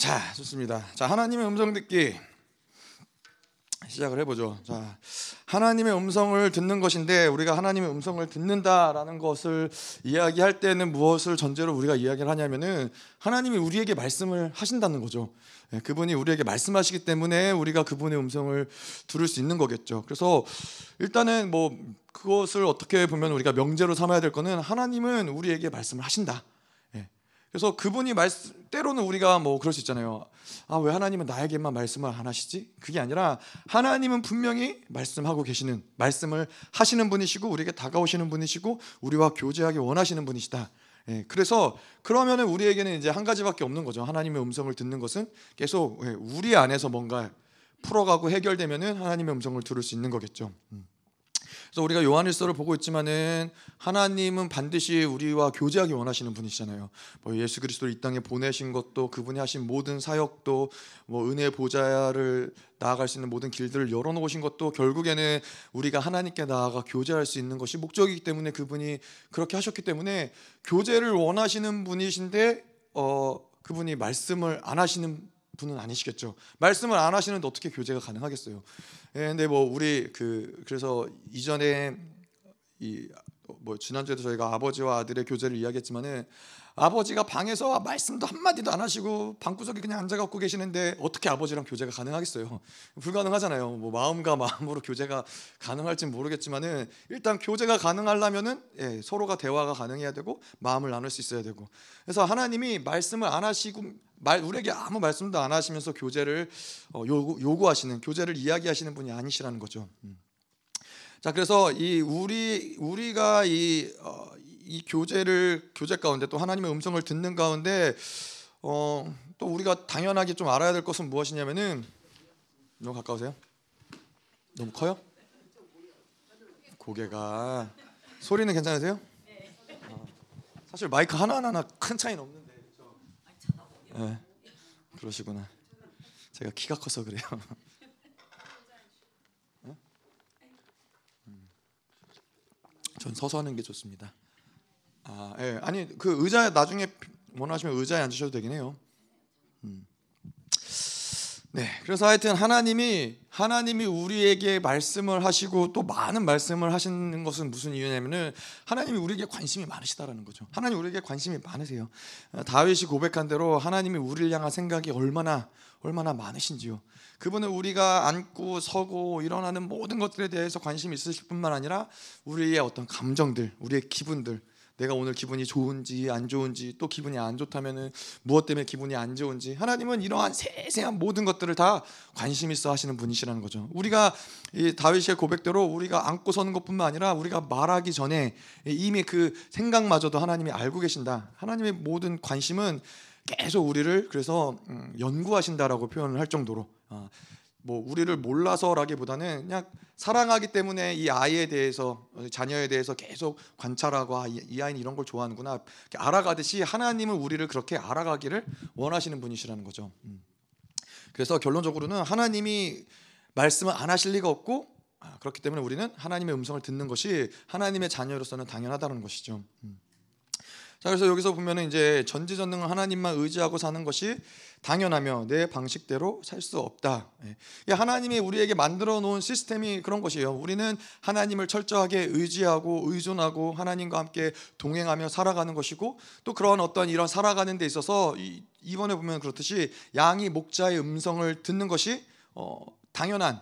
자, 좋습니다. 자, 하나님의 음성 듣기 시작을 해보죠. 자, 하나님의 음성을 듣는 것인데 우리가 하나님의 음성을 듣는다라는 것을 이야기할 때는 무엇을 전제로 우리가 이야기를 하냐면은 하나님이 우리에게 말씀을 하신다는 거죠. 예, 그분이 우리에게 말씀하시기 때문에 우리가 그분의 음성을 들을 수 있는 거겠죠. 그래서 일단은 뭐 그것을 어떻게 보면 우리가 명제로 삼아야 될 거는 하나님은 우리에게 말씀을 하신다. 그래서 그분이 말씀 때로는 우리가 뭐 그럴 수 있잖아요. 아 왜 하나님은 나에게만 말씀을 안 하시지? 그게 아니라 하나님은 분명히 말씀하고 계시는 말씀을 하시는 분이시고 우리에게 다가오시는 분이시고 우리와 교제하기 원하시는 분이시다. 예, 그래서 그러면은 우리에게는 이제 한 가지밖에 없는 거죠. 하나님의 음성을 듣는 것은 계속 예, 우리 안에서 뭔가 풀어가고 해결되면은 하나님의 음성을 들을 수 있는 거겠죠. 음. 그래서 우리가 요한일서를 보고 있지만은 하나님은 반드시 우리와 교제하기 원하시는 분이시잖아요. 뭐 예수 그리스도를 이 땅에 보내신 것도 그분이 하신 모든 사역도 뭐 은혜 보좌를 나아갈 수 있는 모든 길들을 열어놓으신 것도 결국에는 우리가 하나님께 나아가 교제할 수 있는 것이 목적이기 때문에 그분이 그렇게 하셨기 때문에 교제를 원하시는 분이신데 어 그분이 말씀을 안 하시는 분은 아니시겠죠. 말씀을 안 하시는데 어떻게 교제가 가능하겠어요? 예, 근데 뭐 우리 그 그래서 이전에 이 뭐 지난주에도 저희가 아버지와 아들의 교제를 이야기했지만은 아버지가 방에서 말씀도 한 마디도 안 하시고 방구석에 그냥 앉아 갖고 계시는데 어떻게 아버지랑 교제가 가능하겠어요? 불가능하잖아요. 뭐 마음과 마음으로 교제가 가능할지 모르겠지만은 일단 교제가 가능하려면은 예, 서로가 대화가 가능해야 되고 마음을 나눌 수 있어야 되고 그래서 하나님이 말씀을 안 하시고 말 우리에게 아무 말씀도 안 하시면서 교제를 어, 요구, 요구하시는 교제를 이야기하시는 분이 아니시라는 거죠. 음. 자 그래서 이 우리 우리가 이, 어, 이 교제를 교제 가운데 또 하나님의 음성을 듣는 가운데 어, 또 우리가 당연하게 좀 알아야 될 것은 무엇이냐면은 너무 가까우세요? 너무 커요? 고개가 소리는 괜찮으세요? 어, 사실 마이크 하나 하나 큰 차이는 없는데 네, 그러시구나. 제가 키가 커서 그래요. 전 서서 하는 게 좋습니다. 아, 예. 아니 그 의자 나중에 원하시면 의자에 앉으셔도 되긴 해요. 음. 네, 그래서 하여튼 하나님이 하나님이 우리에게 말씀을 하시고 또 많은 말씀을 하시는 것은 무슨 이유냐면은 하나님이 우리에게 관심이 많으시다라는 거죠. 하나님 우리에게 관심이 많으세요. 다윗이 고백한 대로 하나님이 우리를 향한 생각이 얼마나 얼마나 많으신지요. 그분은 우리가 앉고 서고 일어나는 모든 것들에 대해서 관심이 있으실 뿐만 아니라 우리의 어떤 감정들, 우리의 기분들, 내가 오늘 기분이 좋은지 안 좋은지 또 기분이 안 좋다면은 무엇 때문에 기분이 안 좋은지 하나님은 이러한 세세한 모든 것들을 다 관심 있어 하시는 분이시라는 거죠. 우리가 이 다윗의 고백대로 우리가 안고 서는 것뿐만 아니라 우리가 말하기 전에 이미 그 생각마저도 하나님이 알고 계신다. 하나님의 모든 관심은 계속 우리를 그래서 음, 연구하신다라고 표현을 할 정도로 어, 뭐 우리를 몰라서라기보다는 그냥 사랑하기 때문에 이 아이에 대해서 자녀에 대해서 계속 관찰하고 아, 이 아이는 이런 걸 좋아하는구나 알아가듯이 하나님은 우리를 그렇게 알아가기를 원하시는 분이시라는 거죠. 음. 그래서 결론적으로는 하나님이 말씀을 안 하실 리가 없고 아, 그렇기 때문에 우리는 하나님의 음성을 듣는 것이 하나님의 자녀로서는 당연하다는 것이죠. 음. 자 그래서 여기서 보면은 이제 전지전능한 하나님만 의지하고 사는 것이 당연하며 내 방식대로 살 수 없다. 예. 하나님이 우리에게 만들어 놓은 시스템이 그런 것이에요. 우리는 하나님을 철저하게 의지하고 의존하고 하나님과 함께 동행하며 살아가는 것이고 또 그런 어떤 이런 살아가는 데 있어서 이번에 보면 그렇듯이 양이 목자의 음성을 듣는 것이 어, 당연한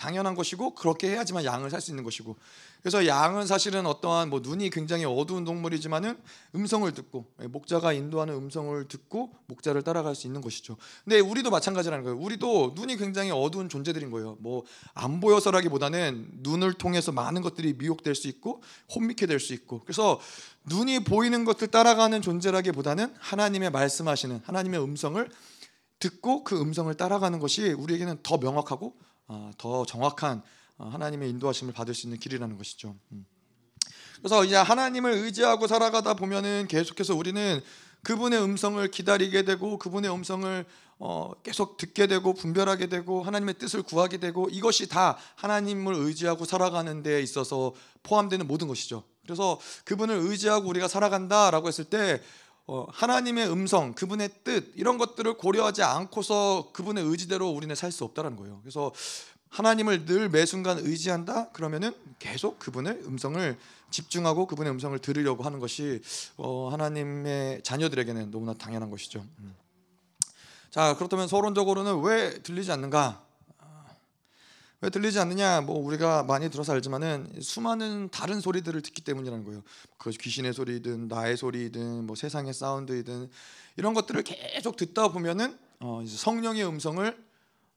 당연한 것이고 그렇게 해야지만 양을 살 수 있는 것이고 그래서 양은 사실은 어떠한 뭐 눈이 굉장히 어두운 동물이지만은 음성을 듣고 예, 목자가 인도하는 음성을 듣고 목자를 따라갈 수 있는 것이죠. 근데 우리도 마찬가지라는 거예요. 우리도 눈이 굉장히 어두운 존재들인 거예요. 뭐 안 보여서라기보다는 눈을 통해서 많은 것들이 미혹될 수 있고 혼미케 될 수 있고 그래서 눈이 보이는 것들 따라가는 존재라기보다는 하나님의 말씀하시는 하나님의 음성을 듣고 그 음성을 따라가는 것이 우리에게는 더 명확하고 어, 더 정확한 어, 하나님의 인도하심을 받을 수 있는 길이라는 것이죠. 음. 그래서 이제 하나님을 의지하고 살아가다 보면은 계속해서 우리는 그분의 음성을 기다리게 되고 그분의 음성을 어, 계속 듣게 되고 분별하게 되고 하나님의 뜻을 구하게 되고 이것이 다 하나님을 의지하고 살아가는 데 있어서 포함되는 모든 것이죠. 그래서 그분을 의지하고 우리가 살아간다라고 했을 때 어, 하나님의 음성, 그분의 뜻 이런 것들을 고려하지 않고서 그분의 의지대로 우리는 살 수 없다는 거예요. 그래서 하나님을 늘 매 순간 의지한다. 그러면은 계속 그분의 음성을 집중하고 그분의 음성을 들으려고 하는 것이 어, 하나님의 자녀들에게는 너무나 당연한 것이죠. 음. 자 그렇다면 서론적으로는 왜 들리지 않는가? 왜 들리지 않느냐? 뭐 우리가 많이 들어서 알지만은 수많은 다른 소리들을 듣기 때문이라는 거예요. 그것이 귀신의 소리든 나의 소리든 뭐 세상의 사운드이든 이런 것들을 계속 듣다 보면은 어 성령의 음성을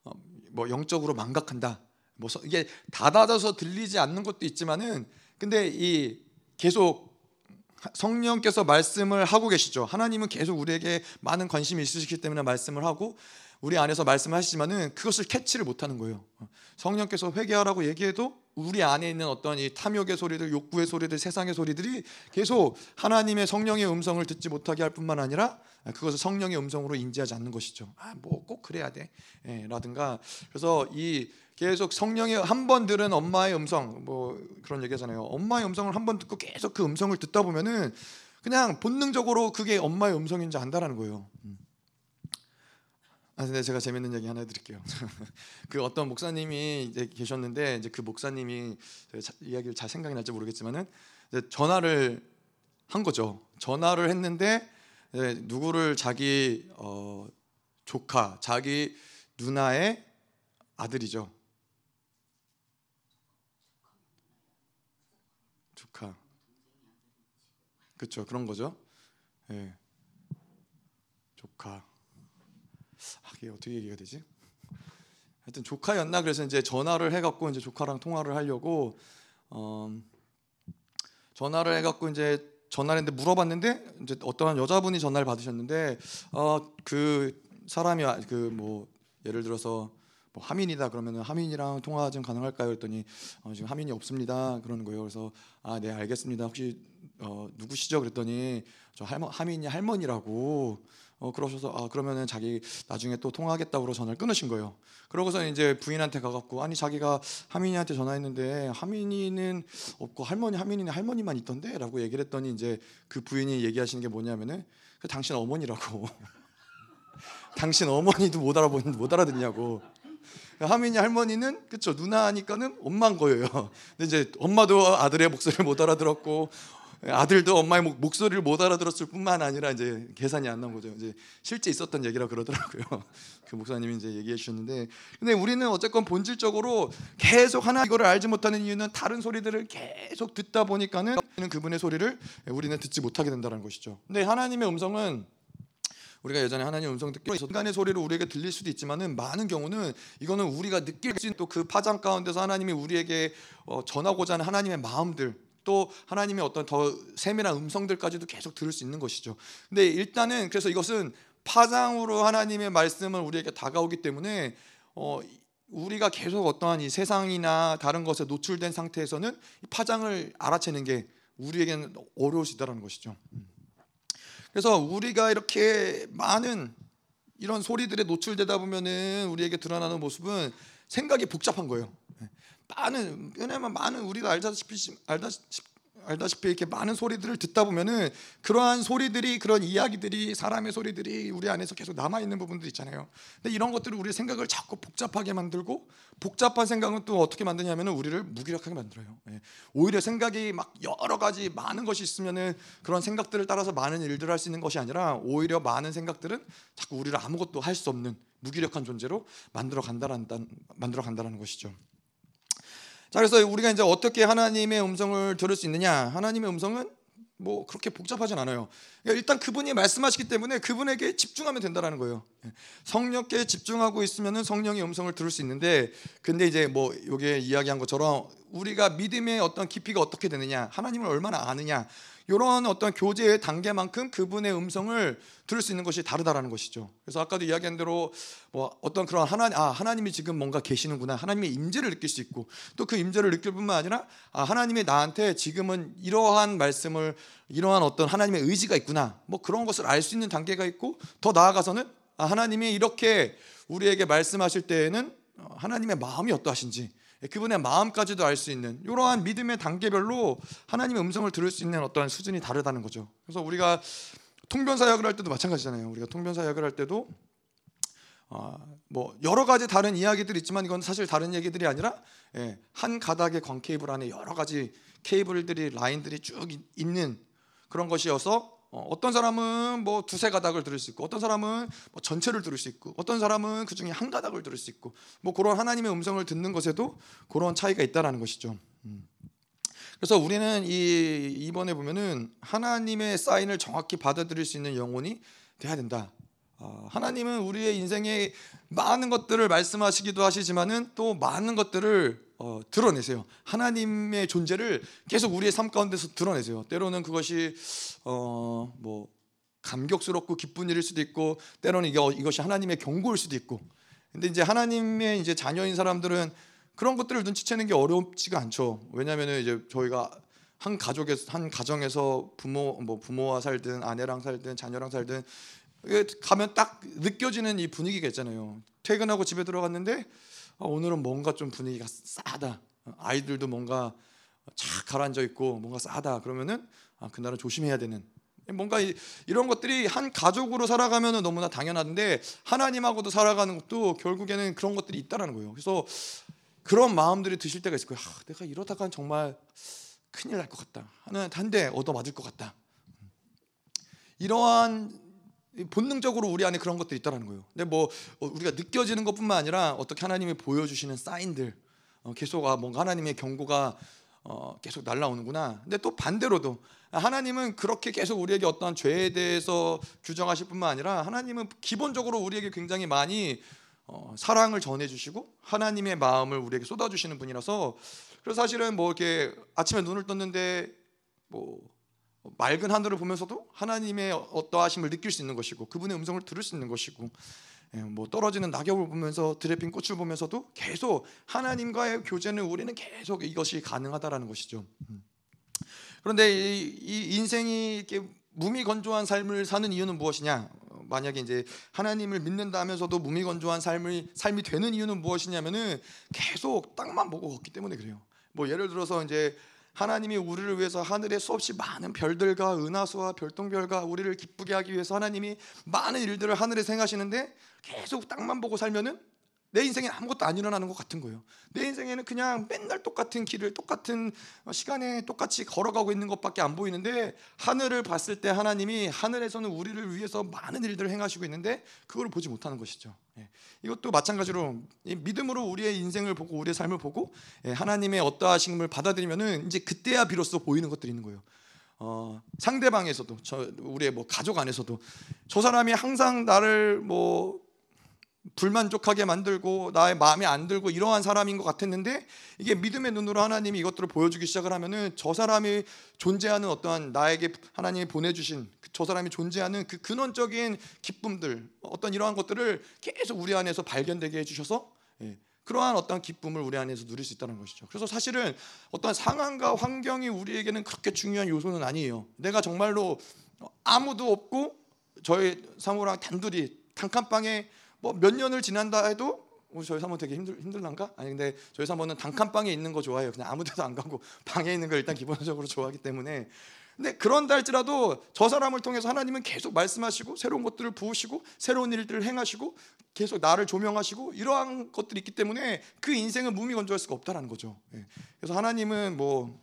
어 뭐 영적으로 망각한다. 뭐 이게 닫아져서 들리지 않는 것도 있지만은 근데 이 계속 성령께서 말씀을 하고 계시죠. 하나님은 계속 우리에게 많은 관심이 있으시기 때문에 말씀을 하고 우리 안에서 말씀하시지만은 그것을 캐치를 못하는 거예요. 성령께서 회개하라고 얘기해도 우리 안에 있는 어떤 이 탐욕의 소리들, 욕구의 소리들, 세상의 소리들이 계속 하나님의 성령의 음성을 듣지 못하게 할 뿐만 아니라 그것을 성령의 음성으로 인지하지 않는 것이죠. 아, 뭐 꼭 그래야 돼. 예, 라든가. 그래서 이 계속 성령의 한 번 들은 엄마의 음성, 뭐 그런 얘기잖아요. 엄마의 음성을 한 번 듣고 계속 그 음성을 듣다 보면은 그냥 본능적으로 그게 엄마의 음성인지 안다라는 거예요. 음. 아 근데 제가 재밌는 얘기 하나 해드릴게요. 그 어떤 목사님이 이제 계셨는데 이제 그 목사님이 이야기를 잘 생각이 날지 모르겠지만은 전화를 한 거죠. 전화를 했는데 누구를 자기 어, 조카, 자기 누나의 아들이죠. 조카. 그렇죠. 그런 거죠. 예. 네. 조카. 아, 이게 어떻게 얘기가 되지? 하여튼 조카였나 그래서 이제 전화를 해갖고 이제 조카랑 통화를 하려고 어, 전화를 해갖고 이제 전화를 했는데 물어봤는데 이제 어떠한 여자분이 전화를 받으셨는데 어, 그 사람이 그 뭐 예를 들어서 뭐 하민이다 그러면은 하민이랑 통화 좀 가능할까요? 그랬더니 어, 지금 하민이 없습니다 그러는 거예요. 그래서 아 네 알겠습니다. 혹시 어, 누구시죠? 그랬더니 저 할머, 하민이 할머니라고 어, 그러셔서 아 그러면은 자기 나중에 또 통화하겠다고 전화를 끊으신 거예요. 그러고서 이제 부인한테 가갖고 아니 자기가 하민이한테 전화했는데 하민이는 없고 할머니 하민이는 할머니만 있던데라고 얘기를 했더니 이제 그 부인이 얘기하시는 게 뭐냐면은 그 당신 어머니라고 당신 어머니도 못 알아보는 못 알아듣냐고 하민이 할머니는 그쵸 누나니까는 엄마인 거예요. 근데 이제 엄마도 아들의 목소리를 못 알아들었고 아들도 엄마의 목 소리를 못 알아들었을 뿐만 아니라 이제 계산이 안 나온 거죠. 이제 실제 있었던 얘기라 그러더라고요. 그 목사님이 이제 얘기해 주셨는데, 근데 우리는 어쨌건 본질적으로 계속 하나 이거를 알지 못하는 이유는 다른 소리들을 계속 듣다 보니까는 그분의 소리를 우리는 듣지 못하게 된다는 것이죠. 근데 하나님의 음성은 우리가 예전에 하나님 음성 듣기 인간의 소리를 우리에게 들릴 수도 있지만은 많은 경우는 이거는 우리가 느낄 수 있는 또 그 파장 가운데서 하나님이 우리에게 어, 전하고자 하는 하나님의 마음들 또 하나님의 어떤 더 세밀한 음성들까지도 계속 들을 수 있는 것이죠. 근데 일단은 그래서 이것은 파장으로 하나님의 말씀을 우리에게 다가오기 때문에 어, 우리가 계속 어떠한 이 세상이나 다른 것에 노출된 상태에서는 파장을 알아채는 게 우리에게는 어려울 수 있다는 것이죠. 그래서 우리가 이렇게 많은 이런 소리들에 노출되다 보면은 우리에게 드러나는 모습은 생각이 복잡한 거예요. 많은 왜냐면 많은 우리가 알다시피 알다시피 알다시피 이렇게 많은 소리들을 듣다 보면은 그러한 소리들이 그런 이야기들이 사람의 소리들이 우리 안에서 계속 남아 있는 부분들 있잖아요. 근데 이런 것들을 우리 생각을 자꾸 복잡하게 만들고 복잡한 생각은 또 어떻게 만드냐면은 우리를 무기력하게 만들어요. 예. 오히려 생각이 막 여러 가지 많은 것이 있으면은 그런 생각들을 따라서 많은 일들을 할 수 있는 것이 아니라 오히려 많은 생각들은 자꾸 우리를 아무것도 할 수 없는 무기력한 존재로 만들어 간다는 만들어 간다는 것이죠. 자 그래서 우리가 이제 어떻게 하나님의 음성을 들을 수 있느냐? 하나님의 음성은 뭐 그렇게 복잡하진 않아요. 그러니까 일단 그분이 말씀하시기 때문에 그분에게 집중하면 된다라는 거예요. 예. 성령께 집중하고 있으면은 성령의 음성을 들을 수 있는데, 근데 이제 뭐 여기에 이야기한 것처럼 우리가 믿음의 어떤 깊이가 어떻게 되느냐, 하나님을 얼마나 아느냐, 이런 어떤 교제의 단계만큼 그분의 음성을 들을 수 있는 것이 다르다라는 것이죠. 그래서 아까도 이야기한 대로 뭐 어떤 그런 하나님 아 하나님이 지금 뭔가 계시는구나 하나님의 임재를 느낄 수 있고 또 그 임재를 느낄 뿐만 아니라 아 하나님이 나한테 지금은 이러한 말씀을 이러한 어떤 하나님의 의지가 있구나 뭐 그런 것을 알 수 있는 단계가 있고 더 나아가서는 아 하나님이 이렇게 우리에게 말씀하실 때에는 하나님의 마음이 어떠하신지 그분의 마음까지도 알 수 있는 이러한 믿음의 단계별로 하나님의 음성을 들을 수 있는 어떠한 수준이 다르다는 거죠. 그래서 우리가 통변사 역을 할 때도 마찬가지잖아요. 우리가 통변사 역을 할 때도 어, 뭐 여러 가지 다른 이야기들이 있지만 이건 사실 다른 얘기들이 아니라 예, 한 가닥의 광 케이블 안에 여러 가지 케이블들이 라인들이 쭉 있는 그런 것이어서 어, 떤 사람은 뭐 두세 가닥을 들을 수 있고 어떤 사람은 뭐 전체를 들을 수 있고 어떤 사람은 그 중에 한 가닥을 들을 수 있고 뭐 그런 하나님의 음성을 듣는 것에도 그런 차이가 있다라는 것이죠. 음. 그래서 우리는 이 이번에 보면은 하나님의 사인을 정확히 받아들일 수 있는 영혼이 돼야 된다. 어, 하나님은 우리의 인생에 많은 것들을 말씀하시기도 하시지만은 또 많은 것들을 어, 드러내세요. 하나님의 존재를 계속 우리의 삶 가운데서 드러내세요. 때로는 그것이 어, 뭐 감격스럽고 기쁜 일일 수도 있고 때로는 이게, 이것이 하나님의 경고일 수도 있고. 근데 이제 하나님의 이제 자녀인 사람들은 그런 것들을 눈치채는 게 어렵지가 않죠. 왜냐하면 이제 저희가 한 가족에서 한 가정에서 부모 뭐 부모와 살든 아내랑 살든 자녀랑 살든 가면 딱 느껴지는 이 분위기가 있잖아요. 퇴근하고 집에 들어갔는데 아, 오늘은 뭔가 좀 분위기가 싸다. 아이들도 뭔가 착 가라앉아 있고 뭔가 싸다. 그러면은 아, 그날은 조심해야 되는 뭔가 이, 런 것들이 한 가족으로 살아가면 너무나 당연한데 하나님하고도 살아가는 것도 결국에는 그런 것들이 있다라는 거예요. 그래서 그런 마음들이 드실 때가 있을 거예요. 아, 내가 이러다가 정말 큰일 날 것 같다. 하는 한대 얻어 맞을 것 같다. 이러한 본능적으로 우리 안에 그런 것들이 있다는 거예요. 근데 뭐 어, 우리가 느껴지는 것뿐만 아니라 어떻게 하나님이 보여주시는 사인들 어, 계속 아 뭔가 하나님의 경고가 어, 계속 날라오는구나. 근데 또 반대로도 하나님은 그렇게 계속 우리에게 어떠한 죄에 대해서 규정하실 뿐만 아니라 하나님은 기본적으로 우리에게 굉장히 많이 어, 사랑을 전해주시고 하나님의 마음을 우리에게 쏟아주시는 분이라서 그래서 사실은 뭐 이렇게 아침에 눈을 떴는데 뭐 맑은 하늘을 보면서도 하나님의 어떠하심을 느낄 수 있는 것이고 그분의 음성을 들을 수 있는 것이고 예, 뭐 떨어지는 낙엽을 보면서 드레핀 꽃을 보면서도 계속 하나님과의 교제는 우리는 계속 이것이 가능하다라는 것이죠. 음. 그런데 이, 인생이 이렇게 무미건조한 삶을 사는 이유는 무엇이냐? 만약에 이제 하나님을 믿는다면서도 무미건조한 삶을 삶이 되는 이유는 무엇이냐면은 계속 땅만 보고 걷기 때문에 그래요. 뭐 예를 들어서 이제 하나님이 우리를 위해서 하늘에 수없이 많은 별들과 은하수와 별똥별과 우리를 기쁘게 하기 위해서 하나님이 많은 일들을 하늘에 생하시는데 계속 땅만 보고 살면은 내 인생에 아무것도 안 일어나는 것 같은 거예요. 내 인생에는 그냥 맨날 똑같은 길을 똑같은 시간에 똑같이 걸어가고 있는 것밖에 안 보이는데 하늘을 봤을 때 하나님이 하늘에서는 우리를 위해서 많은 일들을 행하시고 있는데 그걸 보지 못하는 것이죠. 예. 이것도 마찬가지로 믿음으로 우리의 인생을 보고 우리의 삶을 보고 예, 하나님의 어떠하심을 받아들이면은 이제 그때야 비로소 보이는 것들이 있는 거예요. 어, 상대방에서도 저 우리의 뭐 가족 안에서도 저 사람이 항상 나를 뭐 불만족하게 만들고 나의 마음에 안 들고 이러한 사람인 것 같았는데 이게 믿음의 눈으로 하나님이 이것들을 보여주기 시작을 하면은 저 사람이 존재하는 어떠한 나에게 하나님이 보내주신 그저 사람이 존재하는 그 근원적인 기쁨들 어떤 이러한 것들을 계속 우리 안에서 발견되게 해주셔서 예, 그러한 어떤 기쁨을 우리 안에서 누릴 수 있다는 것이죠. 그래서 사실은 어떤 상황과 환경이 우리에게는 그렇게 중요한 요소는 아니에요. 내가 정말로 아무도 없고 저희 사모랑 단둘이 단칸방에 뭐 몇 년을 지난다 해도 저희 사모 되게 힘들 힘들란가? 아니 근데 저희 사모는 단칸방에 있는 거 좋아해요. 그냥 아무데도 안 가고 방에 있는 걸 일단 기본적으로 좋아하기 때문에. 근데 그런다 할지라도 저 사람을 통해서 하나님은 계속 말씀하시고 새로운 것들을 부으시고 새로운 일들을 행하시고 계속 나를 조명하시고 이러한 것들이 있기 때문에 그 인생은 무미건조할 수가 없다라는 거죠. 예. 그래서 하나님은 뭐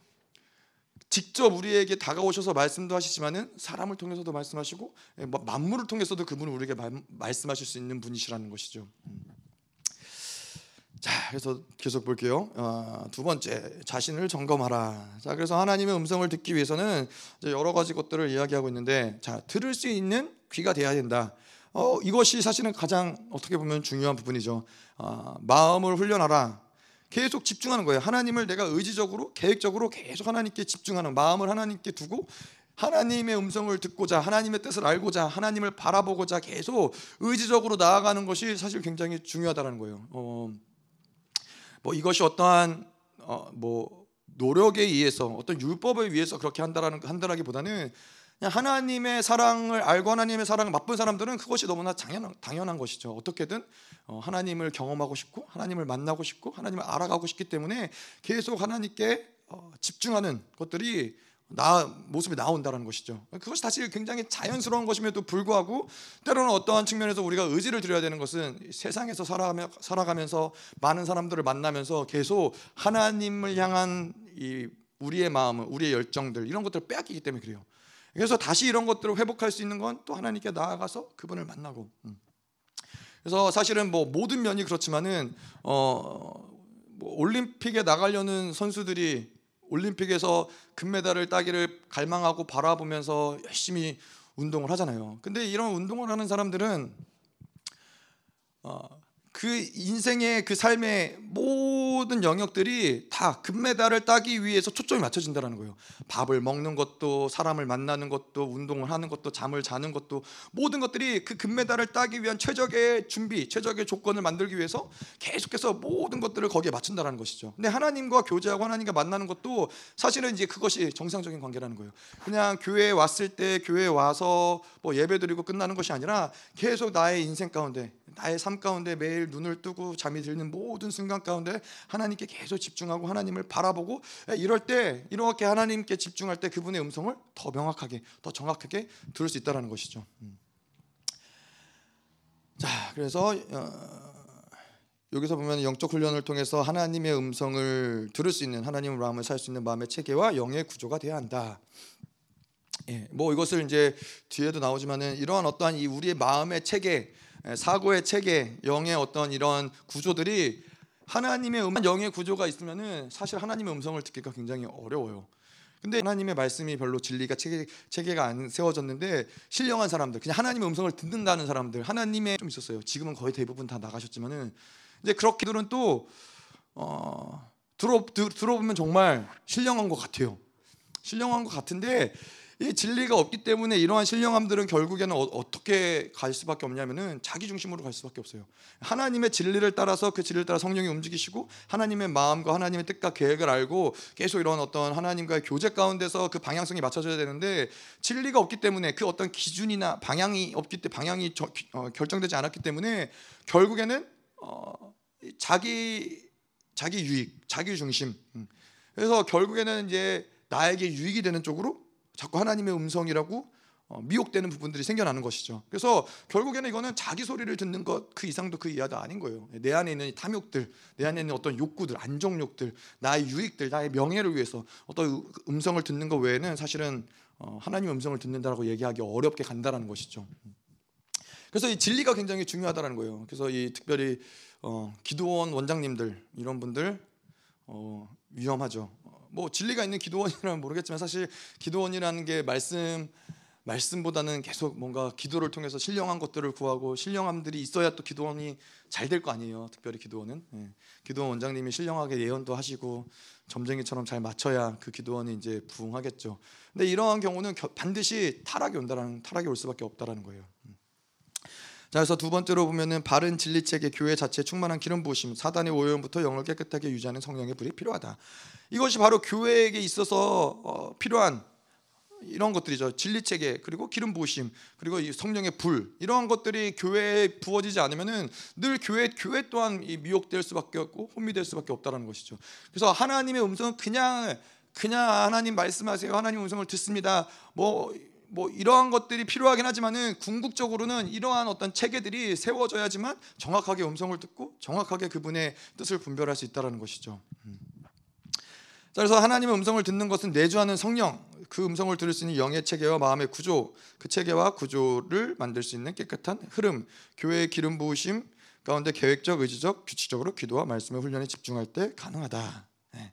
직접 우리에게 다가오셔서 말씀도 하시지만은 사람을 통해서도 말씀하시고 예, 뭐 만물을 통해서도 그분은 우리에게 말씀하실 수 있는 분이시라는 것이죠. 음. 자, 그래서 계속 볼게요. 어, 두 번째, 자신을 점검하라. 자, 그래서 하나님의 음성을 듣기 위해서는 여러 가지 것들을 이야기하고 있는데, 자, 들을 수 있는 귀가 돼야 된다. 어, 이것이 사실은 가장 어떻게 보면 중요한 부분이죠. 어, 마음을 훈련하라. 계속 집중하는 거예요. 하나님을 내가 의지적으로 계획적으로 계속 하나님께 집중하는 마음을 하나님께 두고 하나님의 음성을 듣고자 하나님의 뜻을 알고자 하나님을 바라보고자 계속 의지적으로 나아가는 것이 사실 굉장히 중요하다는 거예요. 어, 뭐 이것이 어떠한 어, 뭐 노력에 의해서 어떤 율법에 의해서 그렇게 한다라는 한다라기보다는 하나님의 사랑을 알고 하나님의 사랑을 맛본 사람들은 그것이 너무나 당연한, 당연한 것이죠. 어떻게든 어, 하나님을 경험하고 싶고 하나님을 만나고 싶고 하나님을 알아가고 싶기 때문에 계속 하나님께 어, 집중하는 것들이 나 모습이 나온다라는 것이죠. 그것이 사실 굉장히 자연스러운 것임에도 불구하고 때로는 어떠한 측면에서 우리가 의지를 드려야 되는 것은 세상에서 살아가며, 살아가면서 많은 사람들을 만나면서 계속 하나님을 향한 이 우리의 마음, 우리의 열정들 이런 것들을 빼앗기기 때문에 그래요. 그래서 다시 이런 것들을 회복할 수 있는 건 또 하나님께 나아가서 그분을 만나고. 음. 그래서 사실은 뭐 모든 면이 그렇지만은 어, 뭐 올림픽에 나가려는 선수들이 올림픽에서 금메달을 따기를 갈망하고 바라보면서 열심히 운동을 하잖아요. 근데 이런 운동을 하는 사람들은 어, 그 인생의 그 삶의 모든 영역들이 다 금메달을 따기 위해서 초점이 맞춰진다는 거예요. 밥을 먹는 것도 사람을 만나는 것도 운동을 하는 것도 잠을 자는 것도 모든 것들이 그 금메달을 따기 위한 최적의 준비, 최적의 조건을 만들기 위해서 계속해서 모든 것들을 거기에 맞춘다는 것이죠. 근데 하나님과 교제하고 하나님과 만나는 것도 사실은 이제 그것이 정상적인 관계라는 거예요. 그냥 교회에 왔을 때 교회에 와서 뭐 예배드리고 끝나는 것이 아니라 계속 나의 인생 가운데 나의 삶 가운데 매일 눈을 뜨고 잠이 들는 모든 순간 가운데 하나님께 계속 집중하고 하나님을 바라보고 이럴 때 이렇게 하나님께 집중할 때 그분의 음성을 더 명확하게 더 정확하게 들을 수 있다라는 것이죠. 음. 자, 그래서 어, 여기서 보면 영적 훈련을 통해서 하나님의 음성을 들을 수 있는 하나님의 마음을 살 수 있는 마음의 체계와 영의 구조가 되어야 한다. 예, 뭐 이것을 이제 뒤에도 나오지만은 이러한 어떠한 이 우리의 마음의 체계 예, 사고의 체계, 영의 어떤 이런 구조들이 하나님의 음, 영의 구조가 있으면은 사실 하나님의 음성을 듣기가 굉장히 어려워요. 근데 하나님의 말씀이 별로 진리가 체계, 체계가 안 세워졌는데 신령한 사람들, 그냥 하나님의 음성을 듣는다는 사람들, 하나님의 좀 있었어요. 지금은 거의 대부분 다 나가셨지만은 이제 그렇게들은 또 어, 들어 들어보면 정말 신령한 것 같아요. 신령한 것 같은데 이 진리가 없기 때문에 이러한 신령함들은 결국에는 어, 떻게갈 수밖에 없냐면은 자기 중심으로 갈 수밖에 없어요. 하나님의 진리를 따라서 그 진리를 따라 성령이 움직이시고 하나님의 마음과 하나님의 뜻과 계획을 알고 계속 이런 어떤 하나님과의 교제 가운데서 그 방향성이 맞춰져야 되는데 진리가 없기 때문에 그 어떤 기준이나 방향이 없기 때문에 방향이 저, 어, 결정되지 않았기 때문에 결국에는 어, 자기 자기 유익, 자기 중심. 음. 그래서 결국에는 이제 나에게 유익이 되는 쪽으로 자꾸 하나님의 음성이라고 어, 미혹되는 부분들이 생겨나는 것이죠. 그래서 결국에는 이거는 자기 소리를 듣는 것 그 이상도 그 이하도 아닌 거예요. 내 안에 있는 탐욕들, 내 안에 있는 어떤 욕구들, 안정욕들, 나의 유익들, 나의 명예를 위해서 어떤 음성을 듣는 것 외에는 사실은 어, 하나님의 음성을 듣는다라고 얘기하기 어렵게 간다라는 것이죠. 그래서 이 진리가 굉장히 중요하다는 거예요. 그래서 이 특별히 어, 기도원 원장님들 이런 분들 어, 위험하죠. 뭐 진리가 있는 기도원이라면 모르겠지만 사실 기도원이라는 게 말씀 말씀보다는 계속 뭔가 기도를 통해서 신령한 것들을 구하고 신령함들이 있어야 또 기도원이 잘 될 거 아니에요. 특별히 기도원은 예. 기도원 원장님이 신령하게 예언도 하시고 점쟁이처럼 잘 맞춰야 그 기도원이 이제 부응하겠죠. 근데 이러한 경우는 반드시 타락이 온다라는 타락이 올 수밖에 없다라는 거예요. 음. 자, 그래서 두 번째로 보면은 바른 진리 체계 교회 자체 충만한 기름 부으심, 사단의 오염부터 영을 깨끗하게 유지하는 성령의 불이 필요하다. 이것이 바로 교회에게 있어서 어, 필요한 이런 것들이죠. 진리 체계 그리고 기름 부으심 그리고 이 성령의 불 이러한 것들이 교회에 부어지지 않으면은 늘 교회 교회 또한 미혹될 수밖에 없고 혼미될 수밖에 없다라는 것이죠. 그래서 하나님의 음성은 그냥 그냥 하나님 말씀하세요. 하나님 음성을 듣습니다. 뭐 뭐 이러한 것들이 필요하긴 하지만은 궁극적으로는 이러한 어떤 체계들이 세워져야지만 정확하게 음성을 듣고 정확하게 그분의 뜻을 분별할 수 있다라는 것이죠. 음. 자, 그래서 하나님의 음성을 듣는 것은 내주하는 성령, 그 음성을 들을 수 있는 영의 체계와 마음의 구조, 그 체계와 구조를 만들 수 있는 깨끗한 흐름, 교회의 기름 부으심 가운데 계획적, 의지적, 규칙적으로 기도와 말씀의 훈련에 집중할 때 가능하다. 네.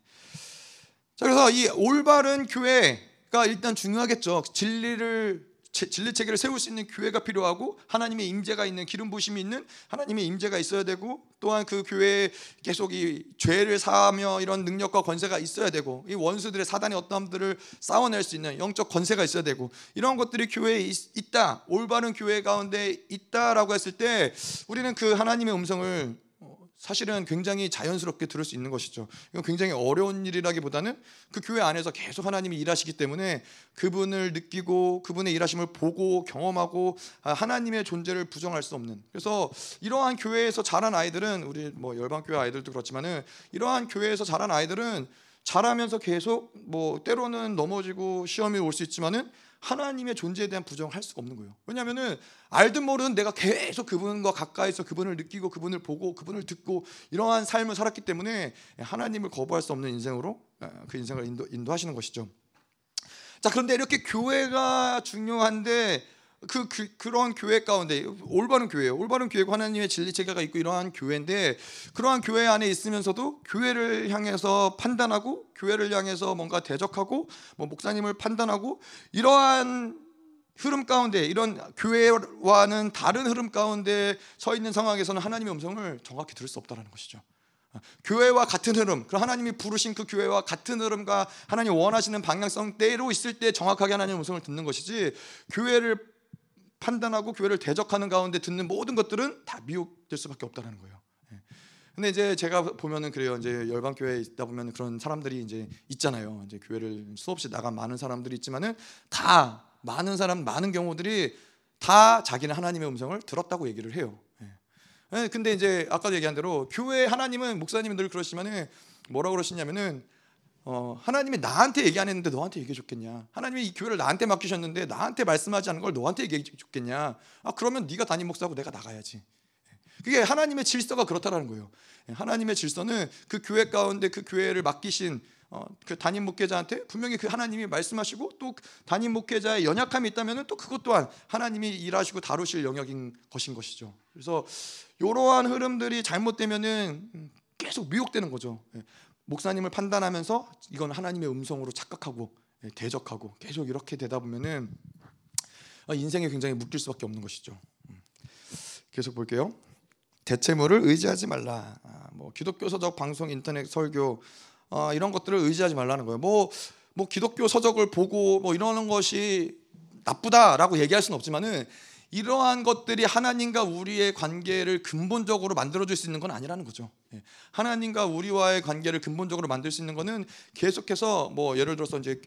자, 그래서 이 올바른 교회 가 일단 중요하겠죠. 진리를 진리 체계를 세울 수 있는 교회가 필요하고 하나님의 임재가 있는 기름 부심이 있는 하나님의 임재가 있어야 되고 또한 그 교회에 계속 이 죄를 사하며 이런 능력과 권세가 있어야 되고 이 원수들의 사단의 어떠함들을 싸워낼 수 있는 영적 권세가 있어야 되고 이런 것들이 교회에 있, 다 올바른 교회 가운데 있다라고 했을 때 우리는 그 하나님의 음성을 사실은 굉장히 자연스럽게 들을 수 있는 것이죠. 이건 굉장히 어려운 일이라기보다는 그 교회 안에서 계속 하나님이 일하시기 때문에 그분을 느끼고 그분의 일하심을 보고 경험하고 아, 하나님의 존재를 부정할 수 없는. 그래서 이러한 교회에서 자란 아이들은 우리 뭐 열방 교회 아이들도 그렇지만은 이러한 교회에서 자란 아이들은 잘하면서 계속 뭐 때로는 넘어지고 시험이 올 수 있지만은 하나님의 존재에 대한 부정을 할 수가 없는 거예요. 왜냐하면은 알든 모르든 내가 계속 그분과 가까이서 그분을 느끼고 그분을 보고 그분을 듣고 이러한 삶을 살았기 때문에 하나님을 거부할 수 없는 인생으로 그 인생을 인도, 인도하시는 것이죠. 자 그런데 이렇게 교회가 중요한데 그, 그 그런 교회 가운데 올바른 교회예요. 올바른 교회고 하나님의 진리 체계가 있고 이러한 교회인데 그러한 교회 안에 있으면서도 교회를 향해서 판단하고 교회를 향해서 뭔가 대적하고 뭐 목사님을 판단하고 이러한 흐름 가운데 이런 교회와는 다른 흐름 가운데 서 있는 상황에서는 하나님의 음성을 정확히 들을 수 없다라는 것이죠. 교회와 같은 흐름, 그 하나님이 부르신 그 교회와 같은 흐름과 하나님 원하시는 방향성대로 있을 때 정확하게 하나님의 음성을 듣는 것이지 교회를 판단하고 교회를 대적하는 가운데 듣는 모든 것들은 다 미혹될 수밖에 없다라는 거예요. 예. 근데 이제 제가 보면은 그래요. 이제 열방 교회에 있다 보면 그런 사람들이 이제 있잖아요. 이제 교회를 수없이 나간 많은 사람들이 있지만은 다 많은 사람 많은 경우들이 다 자기는 하나님의 음성을 들었다고 얘기를 해요. 예. 예, 근데 이제 아까도 얘기한 대로 교회 하나님은 목사님이 늘 그러시면은 뭐라 그러시냐면은 어, 하나님이 나한테 얘기 안 했는데 너한테 얘기해 줬겠냐? 하나님이 이 교회를 나한테 맡기셨는데 나한테 말씀하지 않은 걸 너한테 얘기해 줬겠냐? 아 그러면 네가 담임 목사고 내가 나가야지. 그게 하나님의 질서가 그렇다라는 거예요. 하나님의 질서는 그 교회 가운데 그 교회를 맡기신 어, 그 담임 목회자한테 분명히 그 하나님이 말씀하시고 또 담임 목회자의 연약함이 있다면 또 그것 또한 하나님이 일하시고 다루실 영역인 것인 것이죠. 그래서 이러한 흐름들이 잘못되면은 계속 미혹되는 거죠. 목사님을 판단하면서 이건 하나님의 음성으로 착각하고 예, 대적하고 계속 이렇게 되다 보면은 어, 인생에 굉장히 묶일 수밖에 없는 것이죠. 음. 계속 볼게요. 대체물을 의지하지 말라. 아, 뭐 기독교 서적 방송 인터넷 설교 아, 이런 것들을 의지하지 말라는 거예요. 뭐, 뭐 기독교 서적을 보고 뭐 이러는 것이 나쁘다라고 얘기할 수는 없지만은 이러한 것들이 하나님과 우리의 관계를 근본적으로 만들어줄 수 있는 건 아니라는 거죠. 예. 하나님과 우리와의 관계를 근본적으로 만들 수 있는 것은 계속해서 뭐 예를 들어서 이제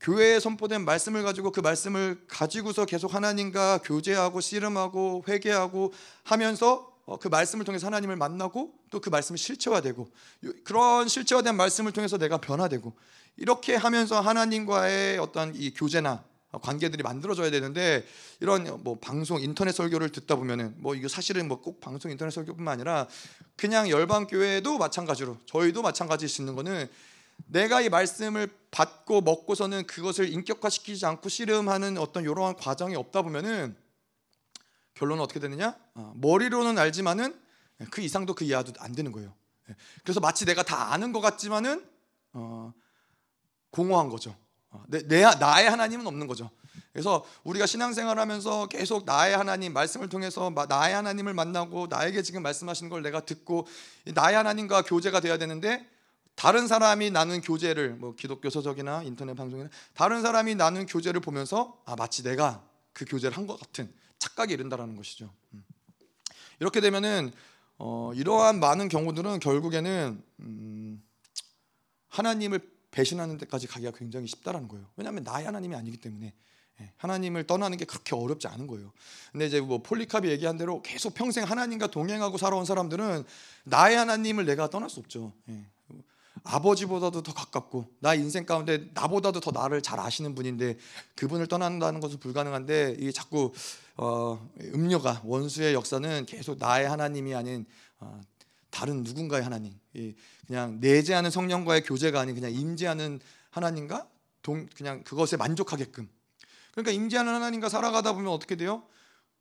교회에 선포된 말씀을 가지고 그 말씀을 가지고서 계속 하나님과 교제하고 씨름하고 회개하고 하면서 어, 그 말씀을 통해서 하나님을 만나고 또 그 말씀이 실체화되고 그런 실체화된 말씀을 통해서 내가 변화되고 이렇게 하면서 하나님과의 어떤 이 교제나 관계들이 만들어져야 되는데 이런 뭐 방송 인터넷 설교를 듣다 보면은 뭐 이거 사실은 뭐 꼭 방송 인터넷 설교뿐만 아니라 그냥 열방 교회도 마찬가지로 저희도 마찬가지일 수 있는 거는 내가 이 말씀을 받고 먹고서는 그것을 인격화시키지 않고 씨름하는 어떤 이러한 과정이 없다 보면은 결론은 어떻게 되느냐? 어, 머리로는 알지만은 그 이상도 그 이하도 안 되는 거예요. 예. 그래서 마치 내가 다 아는 것 같지만은 어, 공허한 거죠. 어, 내, 내 나의 하나님은 없는 거죠. 그래서 우리가 신앙생활 하면서 계속 나의 하나님 말씀을 통해서 나의 하나님을 만나고 나에게 지금 말씀하시는 걸 내가 듣고 나의 하나님과 교제가 돼야 되는데 다른 사람이 나눈 교제를 뭐 기독교 서적이나 인터넷 방송이나 다른 사람이 나눈 교제를 보면서 아 마치 내가 그 교제를 한 것 같은 착각이 이른다라는 것이죠. 음. 이렇게 되면은 어, 이러한 많은 경우들은 결국에는 음, 하나님을 배신하는 데까지 가기가 굉장히 쉽다라는 거예요. 왜냐하면 나의 하나님이 아니기 때문에 예, 하나님을 떠나는 게 그렇게 어렵지 않은 거예요. 근데 이제 뭐 폴리캅이 얘기한 대로 계속 평생 하나님과 동행하고 살아온 사람들은 나의 하나님을 내가 떠날 수 없죠. 예. 아버지보다도 더 가깝고 나 인생 가운데 나보다도 더 나를 잘 아시는 분인데 그분을 떠난다는 것은 불가능한데 이게 자꾸 어, 음료가 원수의 역사는 계속 나의 하나님이 아닌 어, 다른 누군가의 하나님, 그냥 내재하는 성령과의 교제가 아닌 그냥 임재하는 하나님과 동, 그냥 그것에 만족하게끔. 그러니까 임재하는 하나님과 살아가다 보면 어떻게 돼요?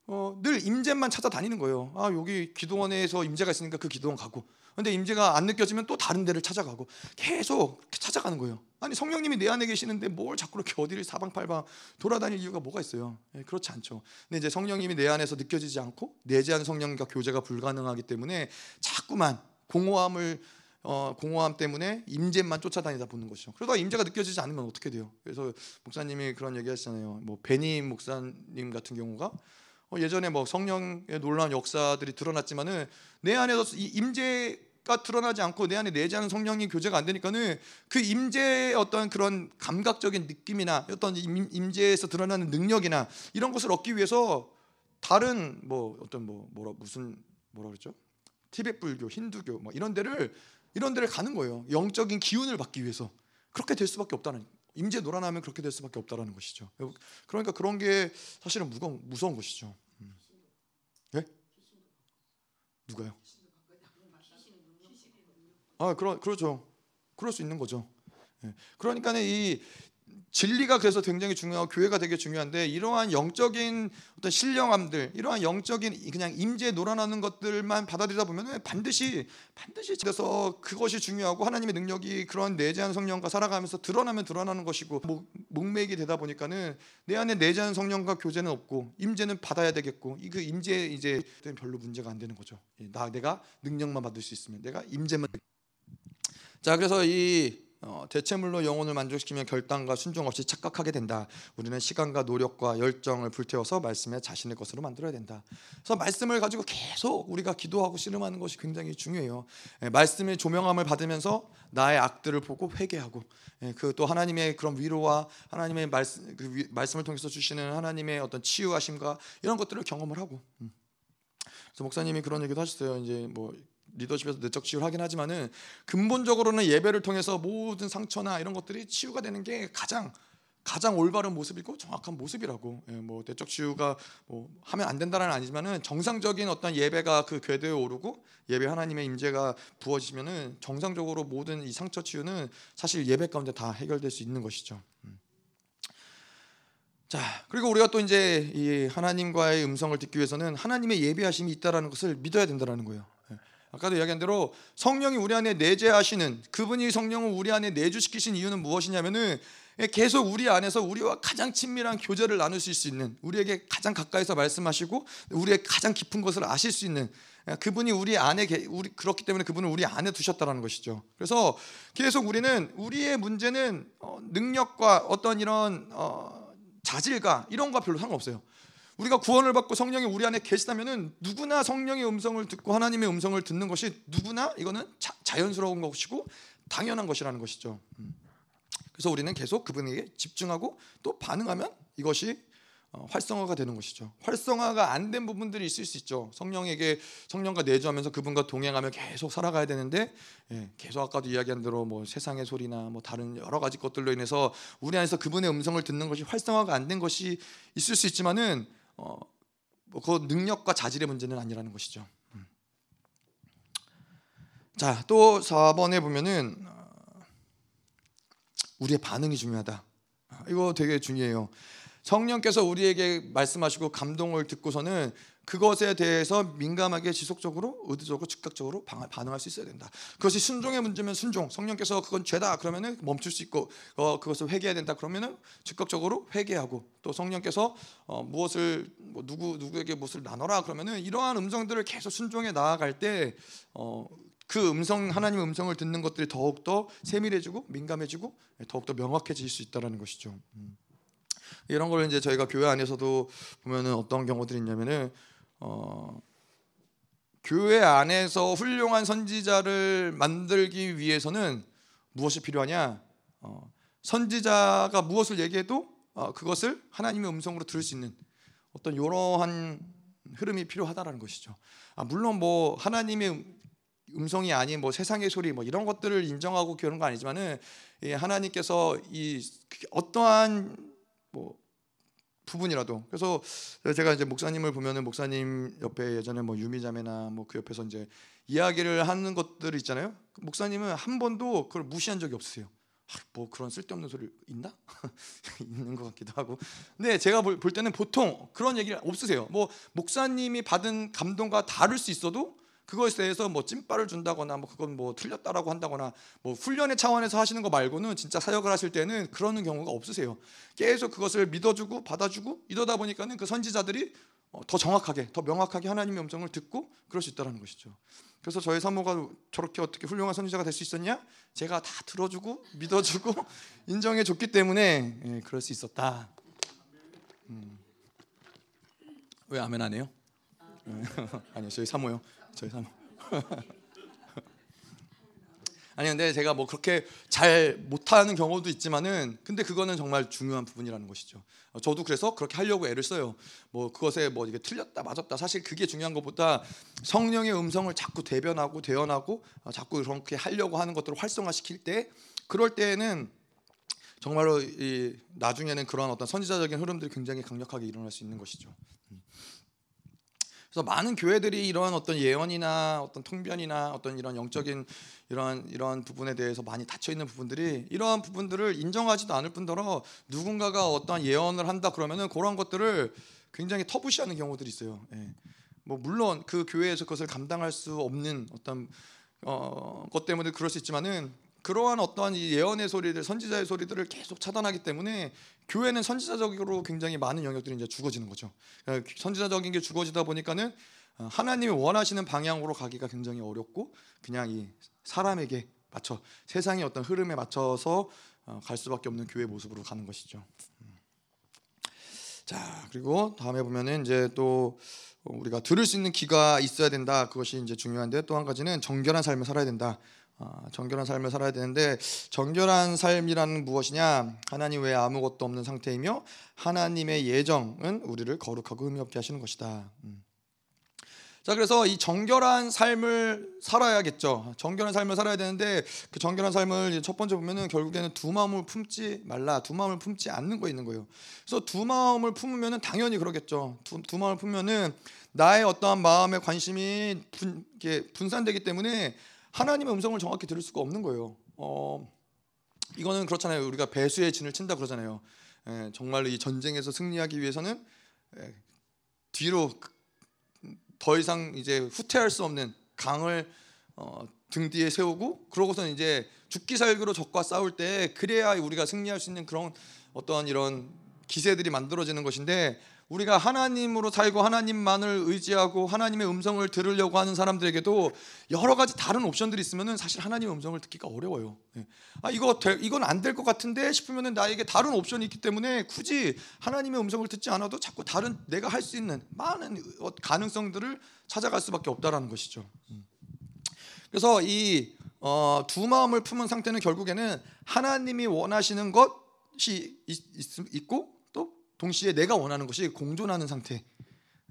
어, 늘 임재만 찾아다니는 거예요. 아 여기 기도원에서 임재가 있으니까 그 기도원 가고. 근데 임재가 안 느껴지면 또 다른 데를 찾아가고 계속 찾아가는 거예요. 아니 성령님이 내 안에 계시는데 뭘 자꾸 이렇게 어디를 사방팔방 돌아다닐 이유가 뭐가 있어요? 예, 그렇지 않죠. 근데 이제 성령님이 내 안에서 느껴지지 않고 내재하는 성령과 교제가 불가능하기 때문에 자꾸만 공허함을 어, 공허함 때문에 임재만 쫓아다니다 보는 것이죠. 그러다 임재가 느껴지지 않으면 어떻게 돼요? 그래서 목사님이 그런 얘기하시잖아요. 뭐 베니 목사님 같은 경우가 어, 예전에 뭐 성령의 놀라운 역사들이 드러났지만은 내 안에서 이 임재 가 드러나지 않고 내 안에 내재하는 성령이 교제가 안 되니까는 그 임재의 어떤 그런 감각적인 느낌이나 어떤 임재에서 드러나는 능력이나 이런 것을 얻기 위해서 다른 뭐 어떤 뭐 뭐라 무슨 뭐라 그랬죠? 티벳 불교, 힌두교 뭐 이런 데를 이런 데를 가는 거예요. 영적인 기운을 받기 위해서. 그렇게 될 수밖에 없다는 임재 놀아나면 그렇게 될 수밖에 없다라는 것이죠. 그러니까 그런 게 사실은 무거운 무서운 것이죠. 음. 예? 누가요? 아, 그러 그렇죠. 그럴 수 있는 거죠. 예. 그러니까는 이 진리가 그래서 굉장히 중요하고 교회가 되게 중요한데 이러한 영적인 어떤 신령함들, 이러한 영적인 그냥 임재 놀아나는 것들만 받아들이다 보면 반드시 반드시 그래서 그것이 중요하고 하나님의 능력이 그런 내재한 성령과 살아가면서 드러나면 드러나는 것이고 목, 목매기 되다 보니까는 내 안에 내재한 성령과 교제는 없고 임재는 받아야 되겠고 이 그 임재 이제 별로 문제가 안 되는 거죠. 예, 나 내가 능력만 받을 수 있으면 내가 임재만 자 그래서 이 어, 대체물로 영혼을 만족시키면 결단과 순종 없이 착각하게 된다. 우리는 시간과 노력과 열정을 불태워서 말씀에 자신의 것으로 만들어야 된다. 그래서 말씀을 가지고 계속 우리가 기도하고 씨름하는 것이 굉장히 중요해요. 예, 말씀의 조명함을 받으면서 나의 악들을 보고 회개하고 예, 그또 하나님의 그런 위로와 하나님의 말씀 그 위, 말씀을 통해서 주시는 하나님의 어떤 치유하심과 이런 것들을 경험을 하고. 음. 그래서 목사님이 그런 얘기도 하셨어요. 이제 뭐 리더십에서 내적 치유를 하긴 하지만은 근본적으로는 예배를 통해서 모든 상처나 이런 것들이 치유가 되는 게 가장 가장 올바른 모습이고 정확한 모습이라고. 예, 뭐 내적 치유가 뭐 하면 안 된다는 아니지만은 정상적인 어떤 예배가 그 궤도에 오르고 예배 하나님의 임재가 부어지면은 정상적으로 모든 이 상처 치유는 사실 예배 가운데 다 해결될 수 있는 것이죠. 음. 자 그리고 우리가 또 이제 이 하나님과의 음성을 듣기 위해서는 하나님의 예배하심이 있다라는 것을 믿어야 된다라는 거예요. 아까도 이야기한 대로 성령이 우리 안에 내재하시는 그분이 성령을 우리 안에 내주시키신 이유는 무엇이냐면은 계속 우리 안에서 우리와 가장 친밀한 교제를 나눌 수 있는 우리에게 가장 가까이서 말씀하시고 우리의 가장 깊은 것을 아실 수 있는 그분이 우리 안에 우리 그렇기 때문에 그분을 우리 안에 두셨다라는 것이죠. 그래서 계속 우리는 우리의 문제는 어, 능력과 어떤 이런 어, 자질과 이런 거 별로 상관없어요. 우리가 구원을 받고 성령이 우리 안에 계시다면은 누구나 성령의 음성을 듣고 하나님의 음성을 듣는 것이 누구나 이거는 자, 연스러운 것이고 당연한 것이라는 것이죠. 음. 그래서 우리는 계속 그분에게 집중하고 또 반응하면 이것이 어, 활성화가 되는 것이죠. 활성화가 안 된 부분들이 있을 수 있죠. 성령에게 성령과 내주하면서 그분과 동행하며 계속 살아가야 되는데 예, 계속 아까도 이야기한 대로 뭐 세상의 소리나 뭐 다른 여러 가지 것들로 인해서 우리 안에서 그분의 음성을 듣는 것이 활성화가 안 된 것이 있을 수 있지만은 어, 뭐그 능력과 자질의 문제는 아니라는 것이죠. 음. 자, 또 4번에 보면은 어, 우리의 반응이 중요하다. 이거 되게 중요해요. 성령께서 우리에게 말씀하시고 감동을 듣고서는 그것에 대해서 민감하게 지속적으로 의도적으로 즉각적으로 반응할 수 있어야 된다. 그것이 순종의 문제면 순종. 성령께서 그건 죄다 그러면은 멈출 수 있고 어, 그것을 회개해야 된다 그러면은 즉각적으로 회개하고 또 성령께서 어, 무엇을 뭐 누구 누구에게 무엇을 나눠라 그러면은 이러한 음성들을 계속 순종해 나아갈 때 어, 그 음성 하나님 음성을 듣는 것들이 더욱 더 세밀해지고 민감해지고 더욱 더 명확해질 수 있다라는 것이죠. 음. 이런 걸 이제 저희가 교회 안에서도 보면은 어떤 경우들이 있냐면은 어, 교회 안에서 훌륭한 선지자를 만들기 위해서는 무엇이 필요하냐? 어, 선지자가 무엇을 얘기해도 어, 그것을 하나님의 음성으로 들을 수 있는 어떤 이러한 흐름이 필요하다라는 것이죠. 아, 물론 뭐 하나님의 음성이 아닌 뭐 세상의 소리 뭐 이런 것들을 인정하고 그런 거 아니지만은 하나님께서 이 어떠한 뭐 부분이라도 그래서 제가 이제 목사님을 보면은 목사님 옆에 예전에 뭐 유미자매나 뭐 그 옆에서 이제 이야기를 하는 것들 있잖아요. 목사님은 한 번도 그걸 무시한 적이 없으세요. 아, 뭐 그런 쓸데없는 소리 있나? 있는 것 같기도 하고. 근데 제가 볼, 볼 때는 보통 그런 얘기 없으세요. 뭐 목사님이 받은 감동과 다를 수 있어도 그것에 대해서 뭐 찐빠를 준다거나 뭐 그건 뭐 틀렸다라고 한다거나 뭐 훈련의 차원에서 하시는 거 말고는 진짜 사역을 하실 때는 그러는 경우가 없으세요. 계속 그것을 믿어주고 받아주고 이러다 보니까는 그 선지자들이 어, 더 정확하게 더 명확하게 하나님의 음성을 듣고 그럴 수 있다는 것이죠. 그래서 저희 사모가 저렇게 어떻게 훌륭한 선지자가 될 수 있었냐? 제가 다 들어주고 믿어주고 인정해 줬기 때문에 예, 그럴 수 있었다. 음. 왜 아멘 안 해요? 아니요 저희 사모요. 저희 사모. 아니 근데 제가 뭐 그렇게 잘 못하는 경우도 있지만은 근데 그거는 정말 중요한 부분이라는 것이죠. 저도 그래서 그렇게 하려고 애를 써요. 뭐 그것에 뭐 이게 틀렸다 맞았다 사실 그게 중요한 것보다 성령의 음성을 자꾸 대변하고 대언하고 어, 자꾸 그렇게 하려고 하는 것들을 활성화시킬 때 그럴 때에는 정말로 이 나중에는 그런 어떤 선지자적인 흐름들이 굉장히 강력하게 일어날 수 있는 것이죠. 음. 그래서 많은 교회들이 이러한 어떤 예언이나 어떤 통변이나 어떤 이런 영적인 이런 이런 부분에 대해서 많이 닫혀 있는 부분들이 이러한 부분들을 인정하지도 않을 뿐더러 누군가가 어떤 예언을 한다 그러면은 그런 것들을 굉장히 터부시하는 경우들이 있어요. 예. 뭐 물론 그 교회에서 그것을 감당할 수 없는 어떤 어, 것 때문에 그럴 수 있지만은 그러한 어떠한 예언의 소리들, 선지자의 소리들을 계속 차단하기 때문에 교회는 선지자적으로 굉장히 많은 영역들이 이제 죽어지는 거죠. 그러니까 선지자적인 게 죽어지다 보니까는 어, 하나님이 원하시는 방향으로 가기가 굉장히 어렵고 그냥 이 사람에게 맞춰 세상의 어떤 흐름에 맞춰서 어, 갈 수밖에 없는 교회 모습으로 가는 것이죠. 음. 자 그리고 다음에 보면은 이제 또 우리가 들을 수 있는 귀가 있어야 된다. 그것이 이제 중요한데 또 한 가지는 정결한 삶을 살아야 된다. 아, 정결한 삶을 살아야 되는데 정결한 삶이라는 무엇이냐? 하나님 외에 아무것도 없는 상태이며 하나님의 예정은 우리를 거룩하고 의미 없게 하시는 것이다. 음. 자 그래서 이 정결한 삶을 살아야겠죠. 정결한 삶을 살아야 되는데 그 정결한 삶을 첫 번째 보면은 결국에는 두 마음을 품지 말라, 두 마음을 품지 않는 거 있는 거예요. 그래서 두 마음을 품으면은 당연히 그러겠죠. 두, 두 마음을 품으면은 나의 어떠한 마음의 관심이 분, 분산되기 때문에 하나님의 음성을 정확히 들을 수가 없는 거예요. 어, 이거는 그렇잖아요. 우리가 배수의 진을 친다 그러잖아요. 예, 정말로 이 전쟁에서 승리하기 위해서는 예, 뒤로 더 이상 이제 후퇴할 수 없는 강을 어, 등 뒤에 세우고 그러고서 이제 죽기 살기로 적과 싸울 때 그래야 우리가 승리할 수 있는 그런 어떤 이런 기세들이 만들어지는 것인데 우리가 하나님으로 살고 하나님만을 의지하고 하나님의 음성을 들으려고 하는 사람들에게도 여러 가지 다른 옵션들이 있으면은 사실 하나님의 음성을 듣기가 어려워요. 예. 아 이거 될, 이건 안 될 것 같은데 싶으면은 나에게 다른 옵션이 있기 때문에 굳이 하나님의 음성을 듣지 않아도 자꾸 다른 내가 할 수 있는 많은 어, 가능성들을 찾아갈 수밖에 없다라는 것이죠. 음. 그래서 이두 어, 마음을 품은 상태는 결국에는 하나님이 원하시는 것이 있, 있고 동시에 내가 원하는 것이 공존하는 상태.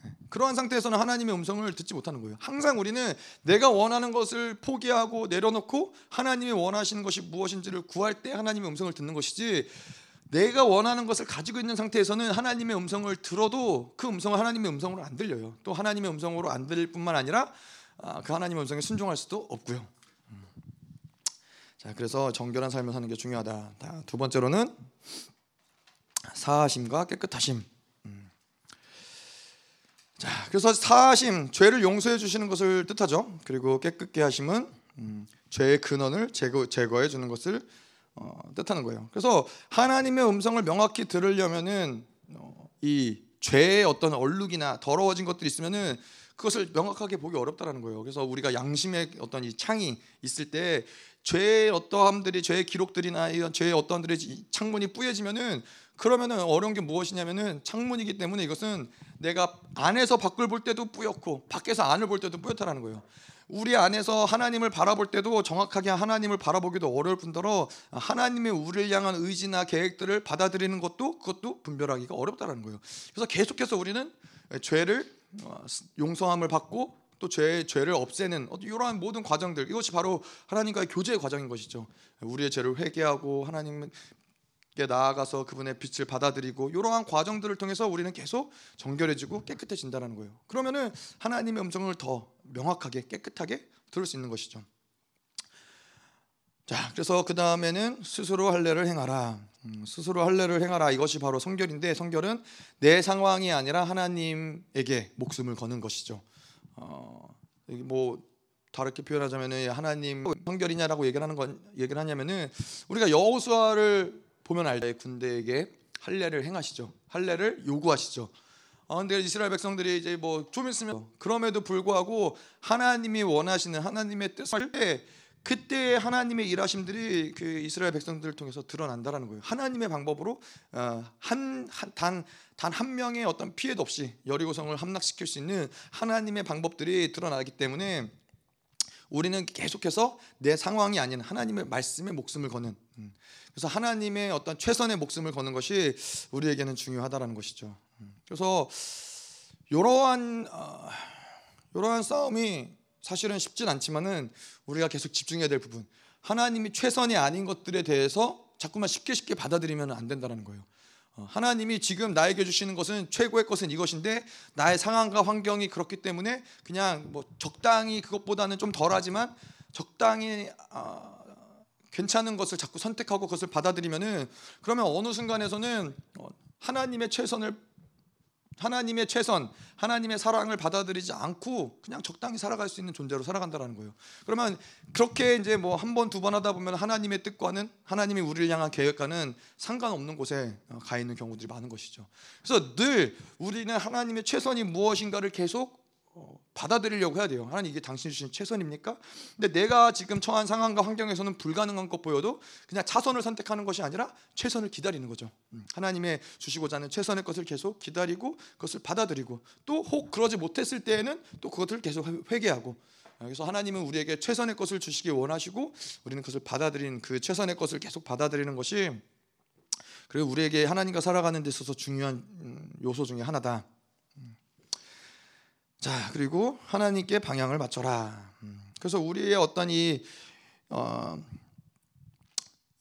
예. 그러한 상태에서는 하나님의 음성을 듣지 못하는 거예요. 항상 우리는 내가 원하는 것을 포기하고 내려놓고 하나님이 원하시는 것이 무엇인지를 구할 때 하나님의 음성을 듣는 것이지 내가 원하는 것을 가지고 있는 상태에서는 하나님의 음성을 들어도 그 음성은 하나님의 음성으로 안 들려요. 또 하나님의 음성으로 안 들릴 뿐만 아니라 아, 그 하나님의 음성에 순종할 수도 없고요. 음. 자, 그래서 정결한 삶을 사는 게 중요하다. 두 번째로는 사하심과 깨끗하심. 음. 자, 그래서 사하심 죄를 용서해 주시는 것을 뜻하죠. 그리고 깨끗게 하심은 음, 죄의 근원을 제거 제거해 주는 것을 어, 뜻하는 거예요. 그래서 하나님의 음성을 명확히 들으려면은 어, 이 죄의 어떤 얼룩이나 더러워진 것들이 있으면은 그것을 명확하게 보기 어렵다라는 거예요. 그래서 우리가 양심의 어떤 이 창이 있을 때 죄의 어떠함들이 죄의 기록들이나 이런 죄의 어떠함들이 창문이 뿌얘지면은 그러면은 어려운 게 무엇이냐면은 창문이기 때문에 이것은 내가 안에서 밖을 볼 때도 뿌옇고 밖에서 안을 볼 때도 뿌옇다라는 거예요. 우리 안에서 하나님을 바라볼 때도 정확하게 하나님을 바라보기도 어려울 뿐더러 하나님의 우리를 향한 의지나 계획들을 받아들이는 것도 그것도 분별하기가 어렵다라는 거예요. 그래서 계속해서 우리는 죄를 어, 용서함을 받고 또 죄, 죄를 없애는 이러한 모든 과정들 이것이 바로 하나님과의 교제의 과정인 것이죠. 우리의 죄를 회개하고 하나님 나아가서 그분의 빛을 받아들이고 이러한 과정들을 통해서 우리는 계속 정결해지고 깨끗해진다는 거예요. 그러면은 하나님의 음성을 더 명확하게 깨끗하게 들을 수 있는 것이죠. 자, 그래서 그 다음에는 스스로 할례를 행하라. 음, 스스로 할례를 행하라. 이것이 바로 성결인데 성결은 내 상황이 아니라 하나님에게 목숨을 거는 것이죠. 어, 뭐 다르게 표현하자면은 하나님 성결이냐라고 얘기를 하는 건 얘기를 하냐면은 우리가 여호수아를 보면 알다 군대에게 할례를 행하시죠. 할례를 요구하시죠. 아 근데 이스라엘 백성들이 이제 뭐 좀 있으면 그럼에도 불구하고 하나님이 원하시는 하나님의 뜻을 때 그때 하나님의 일하심들이 그 이스라엘 백성들을 통해서 드러난다라는 거예요. 하나님의 방법으로 어, 한단 단한 명의 어떤 피해도 없이 여리고성을 함락시킬 수 있는 하나님의 방법들이 드러나기 때문에 우리는 계속해서 내 상황이 아닌 하나님의 말씀에 목숨을 거는 음. 그래서 하나님의 어떤 최선의 목숨을 거는 것이 우리에게는 중요하다라는 것이죠. 음. 그래서 이러한 어, 이러한 싸움이 사실은 쉽진 않지만은 우리가 계속 집중해야 될 부분 하나님이 최선이 아닌 것들에 대해서 자꾸만 쉽게 쉽게 받아들이면 안 된다는 거예요. 어, 하나님이 지금 나에게 주시는 것은 최고의 것은 이것인데 나의 상황과 환경이 그렇기 때문에 그냥 뭐 적당히 그것보다는 좀 덜하지만 적당히 어, 괜찮은 것을 자꾸 선택하고 그것을 받아들이면은 그러면 어느 순간에서는 어, 하나님의 최선을 하나님의 최선, 하나님의 사랑을 받아들이지 않고 그냥 적당히 살아갈 수 있는 존재로 살아간다라는 거예요. 그러면 그렇게 이제 뭐 한 번 두 번 하다 보면 하나님의 뜻과는 하나님이 우리를 향한 계획과는 상관없는 곳에 어, 가 있는 경우들이 많은 것이죠. 그래서 늘 우리는 하나님의 최선이 무엇인가를 계속 어, 받아들이려고 해야 돼요. 하나님 이게 당신 주신 최선입니까? 근데 내가 지금 처한 상황과 환경에서는 불가능한 것 보여도 그냥 차선을 선택하는 것이 아니라 최선을 기다리는 거죠. 음, 하나님의 주시고자 하는 최선의 것을 계속 기다리고 그것을 받아들이고 또 혹 그러지 못했을 때에는 또 그것을 계속 회개하고 그래서 하나님은 우리에게 최선의 것을 주시기 원하시고 우리는 그것을 받아들이는 그 최선의 것을 계속 받아들이는 것이 그리고 우리에게 하나님과 살아가는 데 있어서 중요한 음, 요소 중에 하나다. 자 그리고 하나님께 방향을 맞춰라. 음, 그래서 우리의 어떤 이 어,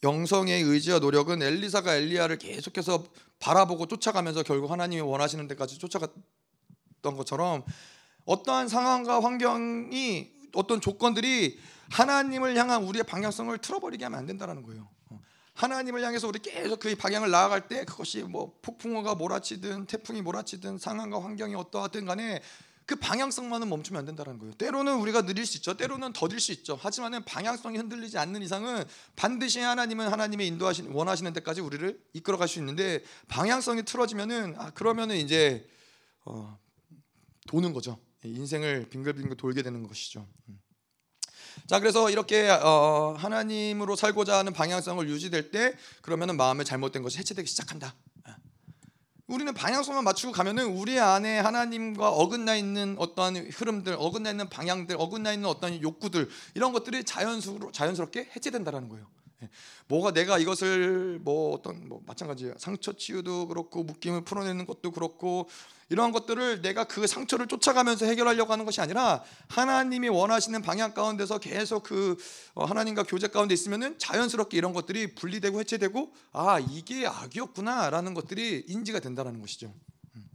영성의 의지와 노력은 엘리사가 엘리야를 계속해서 바라보고 쫓아가면서 결국 하나님이 원하시는 데까지 쫓아갔던 것처럼 어떠한 상황과 환경이 어떤 조건들이 하나님을 향한 우리의 방향성을 틀어버리게 하면 안 된다는 거예요. 어, 하나님을 향해서 우리 계속 그 방향을 나아갈 때 그것이 뭐 폭풍우가 몰아치든 태풍이 몰아치든 상황과 환경이 어떠하든 간에 그 방향성만은 멈추면 안 된다는 거예요. 때로는 우리가 느릴 수 있죠. 때로는 더딜 수 있죠. 하지만은 방향성이 흔들리지 않는 이상은 반드시 하나님은 하나님의 인도하신 원하시는 데까지 우리를 이끌어 갈 수 있는데 방향성이 틀어지면은 아 그러면은 이제 어, 도는 거죠. 인생을 빙글빙글 돌게 되는 것이죠. 음. 자 그래서 이렇게 어, 하나님으로 살고자 하는 방향성을 유지될 때 그러면은 마음에 잘못된 것이 해체되기 시작한다. 우리는 방향성만 맞추고 가면은 우리 안에 하나님과 어긋나 있는 어떠한 흐름들, 어긋나 있는 방향들, 어긋나 있는 어떤 욕구들 이런 것들이 자연스럽 자연스럽게 해체된다라는 거예요. 예. 뭐가 내가 이것을 뭐 어떤 뭐 마찬가지예요. 상처 치유도 그렇고 묶임을 풀어내는 것도 그렇고 이러한 것들을 내가 그 상처를 쫓아가면서 해결하려고 하는 것이 아니라 하나님이 원하시는 방향 가운데서 계속 그 어, 하나님과 교제 가운데 있으면은 자연스럽게 이런 것들이 분리되고 해체되고 아 이게 악이었구나라는 것들이 인지가 된다는 것이죠. 음.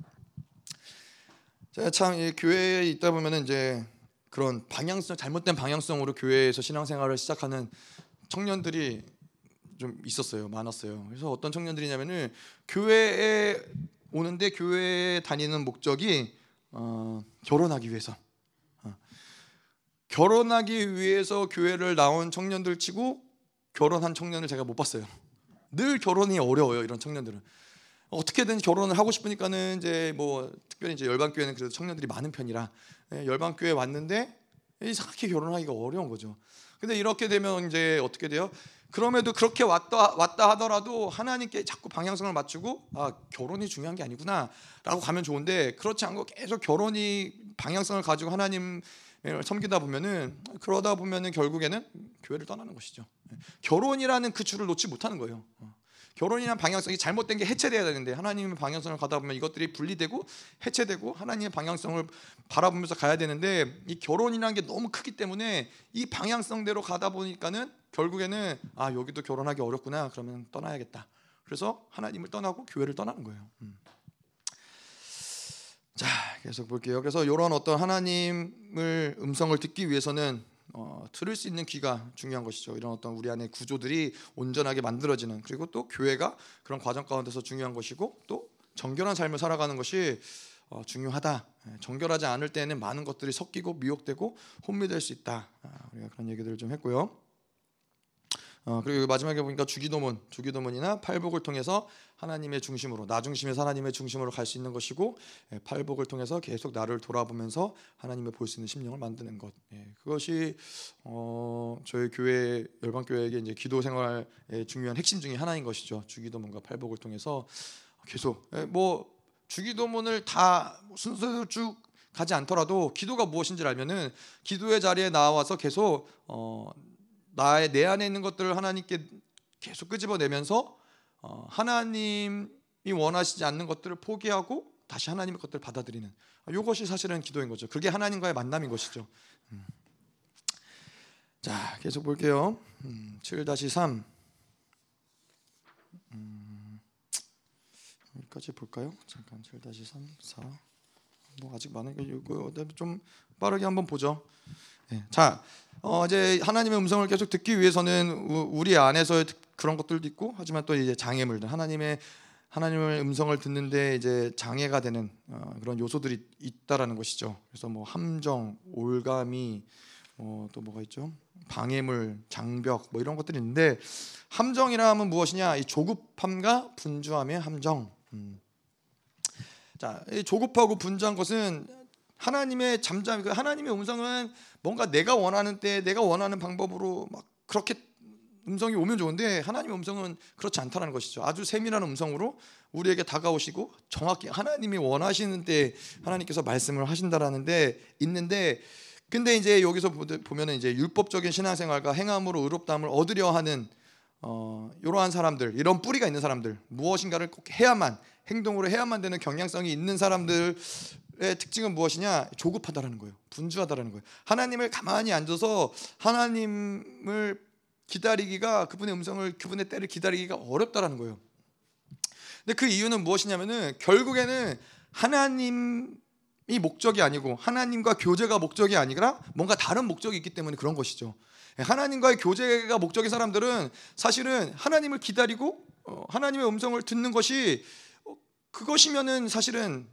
제가 참 교회에 있다 보면은 이제 그런 방향성 잘못된 방향성으로 교회에서 신앙생활을 시작하는 청년들이 좀 있었어요. 많았어요. 그래서 어떤 청년들이냐면은 교회에 오는데 교회 다니는 목적이 어, 결혼하기 위해서. 어. 결혼하기 위해서 교회를 나온 청년들 치고 결혼한 청년을 제가 못 봤어요. 늘 결혼이 어려워요. 이런 청년들은 어떻게든 결혼을 하고 싶으니까는 이제 뭐 특별히 이제 열방 교회는 그래도 청년들이 많은 편이라 예, 열방 교회 왔는데 이상하게 결혼하기가 어려운 거죠. 근데 이렇게 되면 이제 어떻게 돼요? 그럼에도 그렇게 왔다 왔다 하더라도 하나님께 자꾸 방향성을 맞추고 아 결혼이 중요한 게 아니구나라고 가면 좋은데 그렇지 않고 계속 결혼이 방향성을 가지고 하나님 섬기다 보면은 그러다 보면은 결국에는 교회를 떠나는 것이죠. 결혼이라는 그 줄을 놓지 못하는 거예요. 결혼이란 방향성이 잘못된 게 해체돼야 되는데 하나님의 방향성을 가다 보면 이것들이 분리되고 해체되고 하나님의 방향성을 바라보면서 가야 되는데 이 결혼이라는 게 너무 크기 때문에 이 방향성대로 가다 보니까는 결국에는 아 여기도 결혼하기 어렵구나 그러면 떠나야겠다. 그래서 하나님을 떠나고 교회를 떠나는 거예요. 음. 자 계속 볼게요. 그래서 이런 어떤 하나님을 음성을 듣기 위해서는 어, 들을 수 있는 귀가 중요한 것이죠. 이런 어떤 우리 안에 구조들이 온전하게 만들어지는 그리고 또 교회가 그런 과정 가운데서 중요한 것이고 또 정결한 삶을 살아가는 것이 어, 중요하다. 예, 정결하지 않을 때는 많은 것들이 섞이고 미혹되고 혼미될 수 있다. 아, 우리가 그런 얘기들을 좀 했고요. 어, 그리고 마지막에 보니까 주기도문, 주기도문이나 팔복을 통해서 하나님의 중심으로 나 중심에서 하나님의 중심으로 갈 수 있는 것이고 예, 팔복을 통해서 계속 나를 돌아보면서 하나님의 볼수 있는 심령을 만드는 것. 예, 그것이 어, 저희 교회 열방 교회에게 이제 기도 생활의 중요한 핵심 중의 하나인 것이죠. 주기도문과 팔복을 통해서 계속 예, 뭐 주기도문을 다 순서대로 쭉 가지 않더라도 기도가 무엇인지 알면은 기도의 자리에 나와서 계속 어, 나의 내 안에 있는 것들을 하나님께 계속 끄집어내면서 어, 하나님이 원하시지 않는 것들을 포기하고 다시 하나님의 것들을 받아들이는 이것이 사실은 기도인 거죠. 그게 하나님과의 만남인 것이죠. 음. 자, 계속 볼게요. 음, 7-3 음, 여기까지 볼까요? 잠깐 7-3, 4. 뭐 아직 많은 게 있고 좀 빠르게 한번 보죠. 네. 자, 어, 이제 하나님의 음성을 계속 듣기 위해서는 우리 안에서 그런 것들도 있고 하지만 또 이제 장애물들 하나님의 하나님의 음성을 듣는데 이제 장애가 되는 어, 그런 요소들이 있다라는 것이죠. 그래서 뭐 함정, 올가미, 어, 또 뭐가 있죠? 방해물, 장벽 뭐 이런 것들이 있는데 함정이라 하면 무엇이냐? 이 조급함과 분주함의 함정. 음. 자, 이 조급하고 분주한 것은 하나님의 잠잠, 그 하나님의 음성은 뭔가 내가 원하는 때, 내가 원하는 방법으로 막 그렇게 음성이 오면 좋은데 하나님의 음성은 그렇지 않다는 것이죠. 아주 세밀한 음성으로 우리에게 다가오시고 정확히 하나님이 원하시는 때 하나님께서 말씀을 하신다라는데 있는데 근데 이제 여기서 보면은 이제 율법적인 신앙생활과 행함으로 의롭다함을 얻으려 하는 어, 이러한 사람들, 이런 뿌리가 있는 사람들, 무엇인가를 꼭 해야만 행동으로 해야만 되는 경향성이 있는 사람들의 특징은 무엇이냐? 조급하다라는 거예요. 분주하다라는 거예요. 하나님을 가만히 앉아서 하나님을 기다리기가 그분의 음성을 그분의 때를 기다리기가 어렵다라는 거예요. 근데 그 이유는 무엇이냐면은 결국에는 하나님이 목적이 아니고 하나님과 교제가 목적이 아니라 뭔가 다른 목적이 있기 때문에 그런 것이죠. 하나님과의 교제가 목적인 사람들은 사실은 하나님을 기다리고 어, 하나님의 음성을 듣는 것이 어, 그것이면은 사실은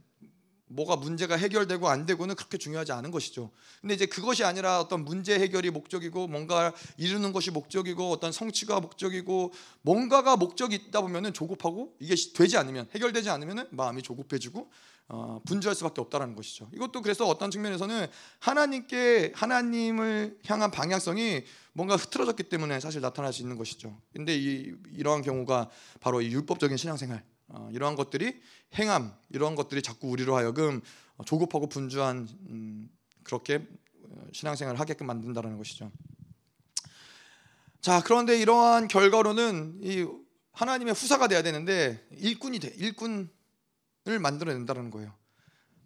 뭐가 문제가 해결되고 안 되고는 그렇게 중요하지 않은 것이죠. 근데 이제 그것이 아니라 어떤 문제 해결이 목적이고 뭔가 이루는 것이 목적이고 어떤 성취가 목적이고 뭔가가 목적이 있다 보면은 조급하고 이게 되지 않으면 해결되지 않으면은 마음이 조급해지고 어, 분주할 수밖에 없다라는 것이죠. 이것도 그래서 어떤 측면에서는 하나님께 하나님을 향한 방향성이 뭔가 흐트러졌기 때문에 사실 나타날 수 있는 것이죠. 근데 이 이러한 경우가 바로 이 율법적인 신앙생활 어, 이러한 것들이 행함 이러한 것들이 자꾸 우리로 하여금 조급하고 분주한 음, 그렇게 어, 신앙생활을 하게끔 만든다는 것이죠. 자 그런데 이러한 결과로는 이 하나님의 후사가 돼야 되는데 일꾼이 돼 일꾼을 만들어낸다는 거예요.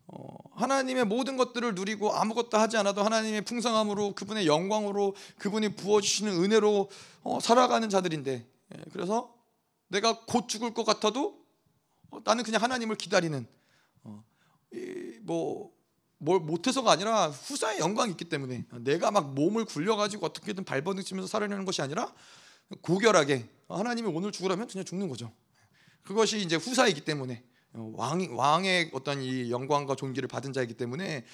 어, 하나님의 모든 것들을 누리고 아무것도 하지 않아도 하나님의 풍성함으로 그분의 영광으로 그분이 부어주시는 은혜로 어, 살아가는 자들인데 예, 그래서 내가 곧 죽을 것 같아도 어, 나는 그냥 하나님을 기다리는 어, 뭐뭘 못해서가 아니라 후사의 영광이 있기 때문에 내가 막 몸을 굴려가지고 어떻게든 발버둥치면서 살아내는 것이 아니라 고결하게 하나님이 오늘 죽으라면 그냥 죽는 거죠. 그것이 이제 후사이기 때문에 어, 왕 왕의 어떤 이 영광과 존귀를 받은 자이기 때문에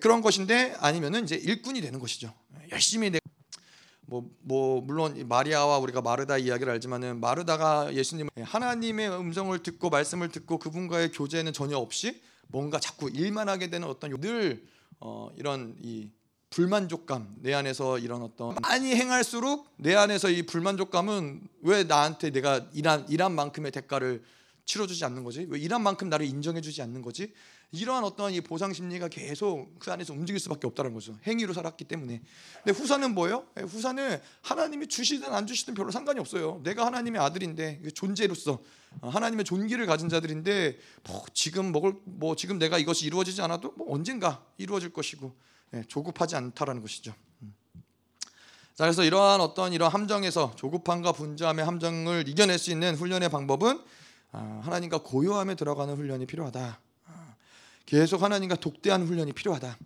그런 것인데 아니면은 이제 일꾼이 되는 것이죠. 열심히 내 뭐, 뭐 물론 마리아와 우리가 마르다 이야기를 알지만은 마르다가 예수님 하나님의 음성을 듣고 말씀을 듣고 그분과의 교제는 전혀 없이 뭔가 자꾸 일만 하게 되는 어떤 늘 어, 이런 이 불만족감 내 안에서 이런 어떤 많이 행할수록 내 안에서 이 불만족감은 왜 나한테 내가 일한 일한 만큼의 대가를 치러주지 않는 거지? 왜 일한 만큼 나를 인정해주지 않는 거지? 이러한 어떤 이 보상 심리가 계속 그 안에서 움직일 수밖에 없다는 거죠. 행위로 살았기 때문에. 근데 후사는 뭐예요? 예, 후사는 하나님이 주시든 안 주시든 별로 상관이 없어요. 내가 하나님의 아들인데 존재로서 어, 하나님의 존귀를 가진 자들인데 뭐 지금 먹을 뭐 지금 내가 이것이 이루어지지 않아도 뭐 언젠가 이루어질 것이고 예, 조급하지 않다라는 것이죠. 음. 자 그래서 이러한 어떤 이런 함정에서 조급함과 분주함의 함정을 이겨낼 수 있는 훈련의 방법은 아, 하나님과 고요함에 들어가는 훈련이 필요하다. 계속 하나님과 독대하는 훈련이 필요하다.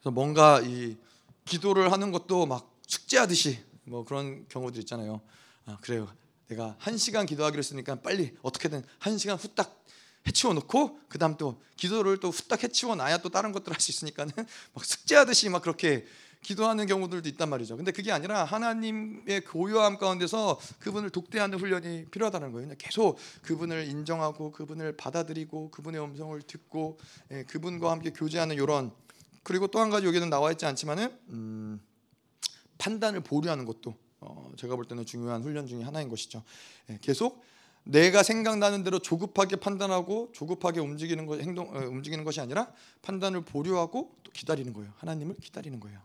그래서 뭔가 이 기도를 하는 것도 막 숙제하듯이 뭐 그런 경우들 있잖아요. 아, 그래요. 내가 한 시간 기도하기로 했으니까 빨리 어떻게든 한 시간 후딱 해치워 놓고 그다음 또 기도를 또 후딱 해치워 놔야 또 다른 것들 할 수 있으니까는 막 숙제하듯이 막 그렇게 기도하는 경우들도 있단 말이죠. 근데 그게 아니라 하나님의 고요함 가운데서 그분을 독대하는 훈련이 필요하다는 거예요. 계속 그분을 인정하고 그분을 받아들이고 그분의 음성을 듣고 예, 그분과 함께 교제하는 이런 그리고 또 한 가지 여기는 나와 있지 않지만은 음, 판단을 보류하는 것도 어, 제가 볼 때는 중요한 훈련 중의 하나인 것이죠. 예, 계속 내가 생각나는 대로 조급하게 판단하고 조급하게 움직이는 것 행동 어, 움직이는 것이 아니라 판단을 보류하고 또 기다리는 거예요. 하나님을 기다리는 거예요.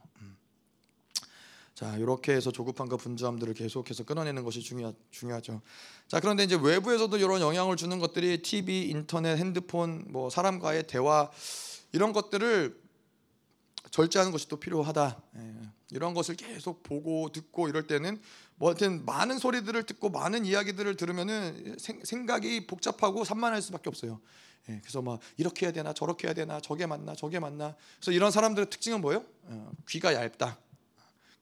자 이렇게 해서 조급함과 분주함들을 계속해서 끊어내는 것이 중요 중요하죠. 자 그런데 이제 외부에서도 이런 영향을 주는 것들이 TV, 인터넷, 핸드폰, 뭐 사람과의 대화 이런 것들을 절제하는 것이 또 필요하다. 예. 이런 것을 계속 보고 듣고 이럴 때는 뭐 하여튼 많은 소리들을 듣고 많은 이야기들을 들으면은 생, 각이 복잡하고 산만할 수밖에 없어요. 예, 그래서 막 이렇게 해야 되나 저렇게 해야 되나 저게 맞나 저게 맞나 그래서 이런 사람들의 특징은 뭐예요? 어, 귀가 얇다.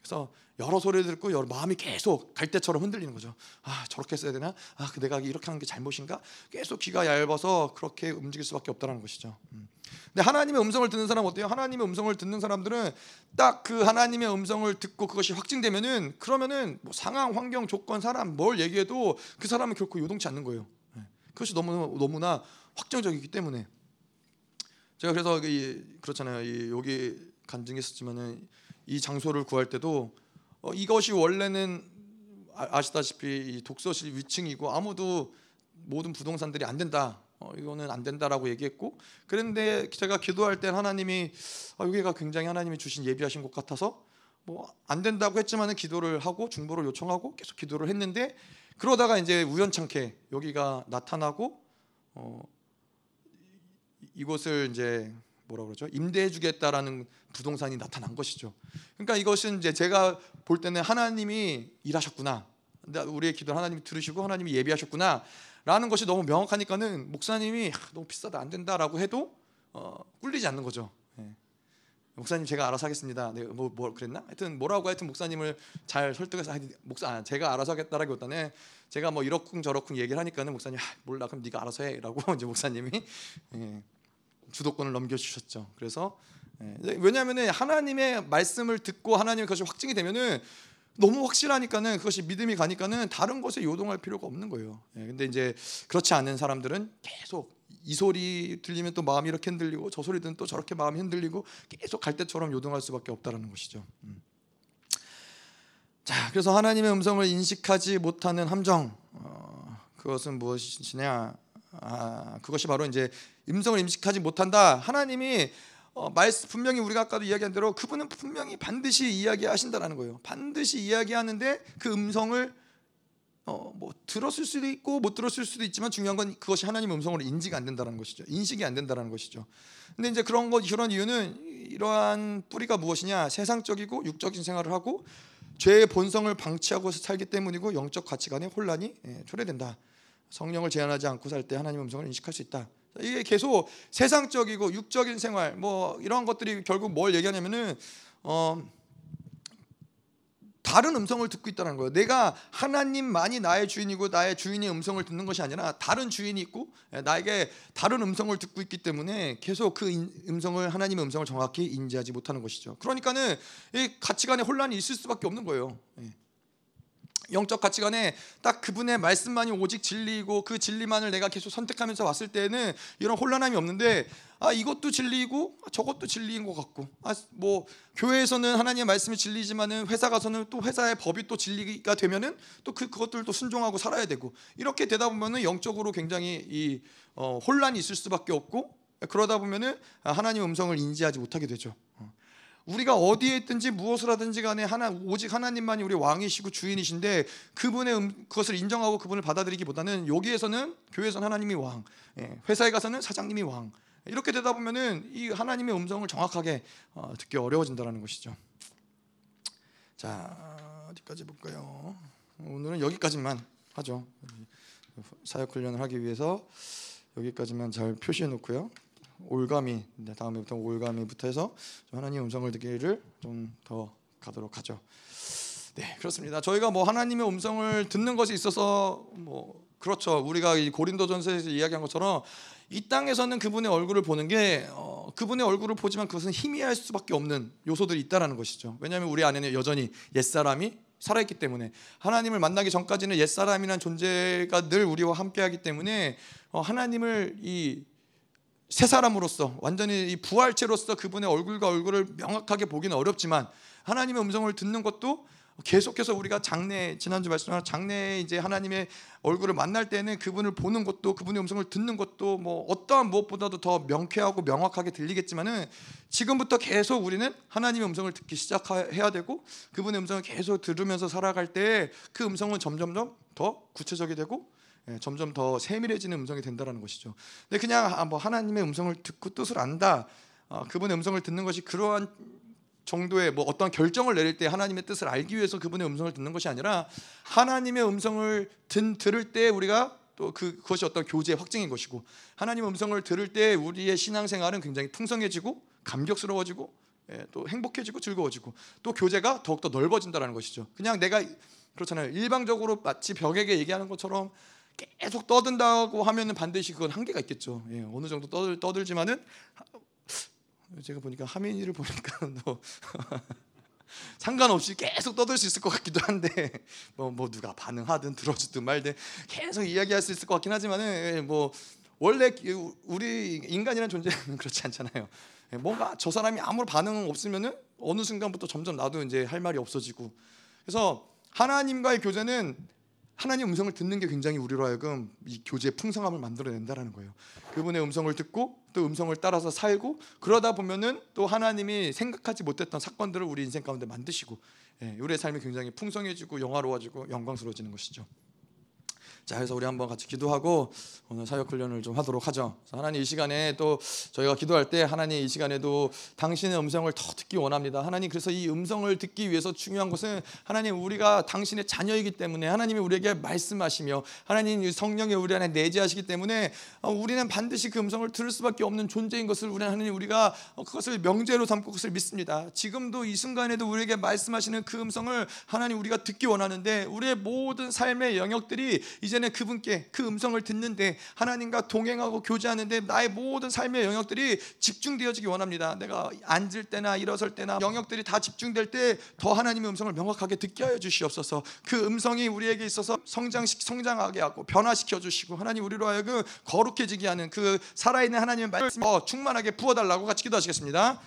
그래서 여러 소리를 듣고 여러 마음이 계속 갈대처럼 흔들리는 거죠. 아 저렇게 써야 되나? 아그 내가 이렇게 하는 게 잘못인가? 계속 귀가 얇아서 그렇게 움직일 수밖에 없다는 것이죠. 음. 근데 하나님의 음성을 듣는 사람 어때요? 하나님의 음성을 듣는 사람들은 딱 그 하나님의 음성을 듣고 그것이 확증되면은 그러면은 뭐 상황, 환경, 조건, 사람 뭘 얘기해도 그 사람은 결코 요동치 않는 거예요. 네. 그것이 너무 너무나 확정적이기 때문에 제가 그래서 이 그렇잖아요. 이 여기 간증했었지만은 이 장소를 구할 때도 어, 이것이 원래는 아, 시다시피 독서실 위층이고 아무도 모든 부동산들이 안 된다. 어, 이거는 안 된다라고 얘기했고 그런데 제가 기도할 때 하나님이 아, 여기가 굉장히 하나님이 주신 예비하신 것 같아서 뭐 안 된다고 했지만은 기도를 하고 중보를 요청하고 계속 기도를 했는데 그러다가 이제 우연찮게 여기가 나타나고 어, 이곳을 이제 뭐라 그러죠? 임대해 주겠다라는 부동산이 나타난 것이죠. 그러니까 이것은 이제 제가 볼 때는 하나님이 일하셨구나. 우리의 기도 하나님이 들으시고 하나님이 예비하셨구나. 라는 것이 너무 명확하니까는 목사님이 너무 비싸다 안 된다라고 해도 어, 꿀리지 않는 거죠. 예. 목사님 제가 알아서 하겠습니다. 네, 뭐, 뭐 그랬나? 하여튼 뭐라고 하여튼 목사님을 잘 설득해서 목사 아, 제가 알아서 하겠다라기보다는 제가 뭐 이렇쿵 저렇쿵 얘기를 하니까는 목사님 아, 몰라 그럼 네가 알아서 해라고 이제 목사님이 예, 주도권을 넘겨주셨죠. 그래서 예, 왜냐하면 하나님의 말씀을 듣고 하나님의 것이 확증이 되면은 너무 확실하니까는 그것이 믿음이 가니까는 다른 것에 요동할 필요가 없는 거예요. 예, 근데 이제 그렇지 않은 사람들은 계속 이 소리 들리면 또 마음이 이렇게 흔들리고 저 소리 들으면 또 저렇게 마음이 흔들리고 계속 갈 때처럼 요동할 수밖에 없다라는 것이죠. 음. 자, 그래서 하나님의 음성을 인식하지 못하는 함정 어, 그것은 무엇이냐? 아, 그것이 바로 이제 음성을 인식하지 못한다. 하나님이 어, 말씀 분명히 우리가 아까도 이야기한 대로 그분은 분명히 반드시 이야기하신다라는 거예요. 반드시 이야기하는데 그 음성을 어, 뭐 들었을 수도 있고 못 들었을 수도 있지만 중요한 건 그것이 하나님의 음성으로 인지가 안 된다는 것이죠. 인식이 안 된다는 것이죠. 근데 이제 그런 것 그런 이유는 이러한 뿌리가 무엇이냐? 세상적이고 육적인 생활을 하고 죄의 본성을 방치하고 살기 때문이고 영적 가치관에 혼란이 예, 초래된다. 성령을 제한하지 않고 살 때 하나님의 음성을 인식할 수 있다. 이게 계속 세상적이고 육적인 생활 뭐 이런 것들이 결국 뭘 얘기하냐면은 어 다른 음성을 듣고 있다는 거예요. 내가 하나님만이 나의 주인이고 나의 주인의 음성을 듣는 것이 아니라 다른 주인이 있고 예, 나에게 다른 음성을 듣고 있기 때문에 계속 그 음성을 하나님의 음성을 정확히 인지하지 못하는 것이죠. 그러니까는 이 가치관에 혼란이 있을 수밖에 없는 거예요. 예. 영적 가치관에 딱 그분의 말씀만이 오직 진리이고 그 진리만을 내가 계속 선택하면서 왔을 때는 이런 혼란함이 없는데 아 이것도 진리이고 저것도 진리인 것 같고 아 뭐 교회에서는 하나님의 말씀이 진리지만은 회사 가서는 또 회사의 법이 또 진리가 되면은 또 그 그것들도 순종하고 살아야 되고 이렇게 되다 보면은 영적으로 굉장히 이 어, 혼란이 있을 수밖에 없고 그러다 보면은 하나님의 음성을 인지하지 못하게 되죠. 어. 우리가 어디에 있든지 무엇을 하든지 간에 하나 오직 하나님만이 우리 왕이시고 주인이신데 그분의 음, 그것을 인정하고 그분을 받아들이기보다는 여기에서는 교회에서는 하나님이 왕, 예, 회사에 가서는 사장님이 왕. 이렇게 되다 보면은 이 하나님의 음성을 정확하게 어, 듣기 어려워진다는 것이죠. 자 어디까지 볼까요? 오늘은 여기까지만 하죠. 사역 훈련을 하기 위해서 여기까지만 잘 표시해 놓고요. 올가미 다음에부터 올가미부터 해서 하나님 음성을 듣기를 좀 더 가도록 하죠. 네 그렇습니다. 저희가 뭐 하나님의 음성을 듣는 것에 있어서 뭐 그렇죠. 우리가 이 고린도전서에서 이야기한 것처럼 이 땅에서는 그분의 얼굴을 보는 게 어, 그분의 얼굴을 보지만 그것은 희미할 수밖에 없는 요소들이 있다라는 것이죠. 왜냐하면 우리 안에는 여전히 옛 사람이 살아있기 때문에 하나님을 만나기 전까지는 옛 사람이란 존재가 늘 우리와 함께하기 때문에 어, 하나님을 이 새 사람으로서 완전히 이 부활체로서 그분의 얼굴과 얼굴을 명확하게 보기는 어렵지만 하나님의 음성을 듣는 것도 계속해서 우리가 장래 지난주 말씀한 장래에 이제 하나님의 얼굴을 만날 때는 그분을 보는 것도 그분의 음성을 듣는 것도 뭐 어떠한 무엇보다도 더 명쾌하고 명확하게 들리겠지만은 지금부터 계속 우리는 하나님의 음성을 듣기 시작해야 되고 그분의 음성을 계속 들으면서 살아갈 때 그 음성은 점점점 더 구체적이 되고 예, 점점 더 세밀해지는 음성이 된다는 것이죠. 근데 그냥 뭐 하나님의 음성을 듣고 뜻을 안다, 어, 그분의 음성을 듣는 것이 그러한 정도의 뭐 어떤 결정을 내릴 때 하나님의 뜻을 알기 위해서 그분의 음성을 듣는 것이 아니라 하나님의 음성을 든, 들을 때 우리가 또 그, 그것이 어떤 교제의 확증인 것이고 하나님 음성을 들을 때 우리의 신앙생활은 굉장히 풍성해지고 감격스러워지고 예, 또 행복해지고 즐거워지고 또 교제가 더욱더 넓어진다는 것이죠. 그냥 내가 그렇잖아요. 일방적으로 마치 벽에게 얘기하는 것처럼 계속 떠든다고 하면은 반드시 그건 한계가 있겠죠. 예, 어느 정도 떠들, 떠들지만은 제가 보니까 하민이를 보니까 너 상관없이 계속 떠들 수 있을 것 같기도 한데 뭐, 뭐 누가 반응하든 들어주든 말든 계속 이야기할 수 있을 것 같긴 하지만은 예, 뭐 원래 우리 인간이라는 존재는 그렇지 않잖아요. 예, 뭔가 저 사람이 아무 반응 없으면은 어느 순간부터 점점 나도 이제 할 말이 없어지고 그래서 하나님과의 교제는 하나님 음성을 듣는 게 굉장히 우리로 하여금 이 교제의 풍성함을 만들어낸다라는 거예요. 그분의 음성을 듣고 또 음성을 따라서 살고 그러다 보면은 또 하나님이 생각하지 못했던 사건들을 우리 인생 가운데 만드시고 예, 우리의 삶이 굉장히 풍성해지고 영화로워지고 영광스러워지는 것이죠. 자, 그래서 우리 한번 같이 기도하고 오늘 사역 훈련을 좀 하도록 하죠. 하나님 이 시간에 또 저희가 기도할 때 하나님 이 시간에도 당신의 음성을 더 듣기 원합니다. 하나님 그래서 이 음성을 듣기 위해서 중요한 것은 하나님 우리가 당신의 자녀이기 때문에 하나님이 우리에게 말씀하시며 하나님 성령이 우리 안에 내재하시기 때문에 어, 우리는 반드시 그 음성을 들을 수밖에 없는 존재인 것을 우리 하나님 우리가 어, 그것을 명제로 삼고 그것을 믿습니다. 지금도 이 순간에도 우리에게 말씀하시는 그 음성을 하나님 우리가 듣기 원하는데 우리의 모든 삶의 영역들이 이제 이제는 그분께 그 음성을 듣는데 하나님과 동행하고 교제하는데 나의 모든 삶의 영역들이 집중되어지기 원합니다. 내가 앉을 때나 일어설 때나 영역들이 다 집중될 때 더 하나님의 음성을 명확하게 듣게 하여 주시옵소서. 그 음성이 우리에게 있어서 성장시 성장하게 하고 변화시켜 주시고 하나님 우리로 하여금 거룩해지게 하는 그 살아있는 하나님의 말씀 더 충만하게 부어 달라고 같이 기도하시겠습니다.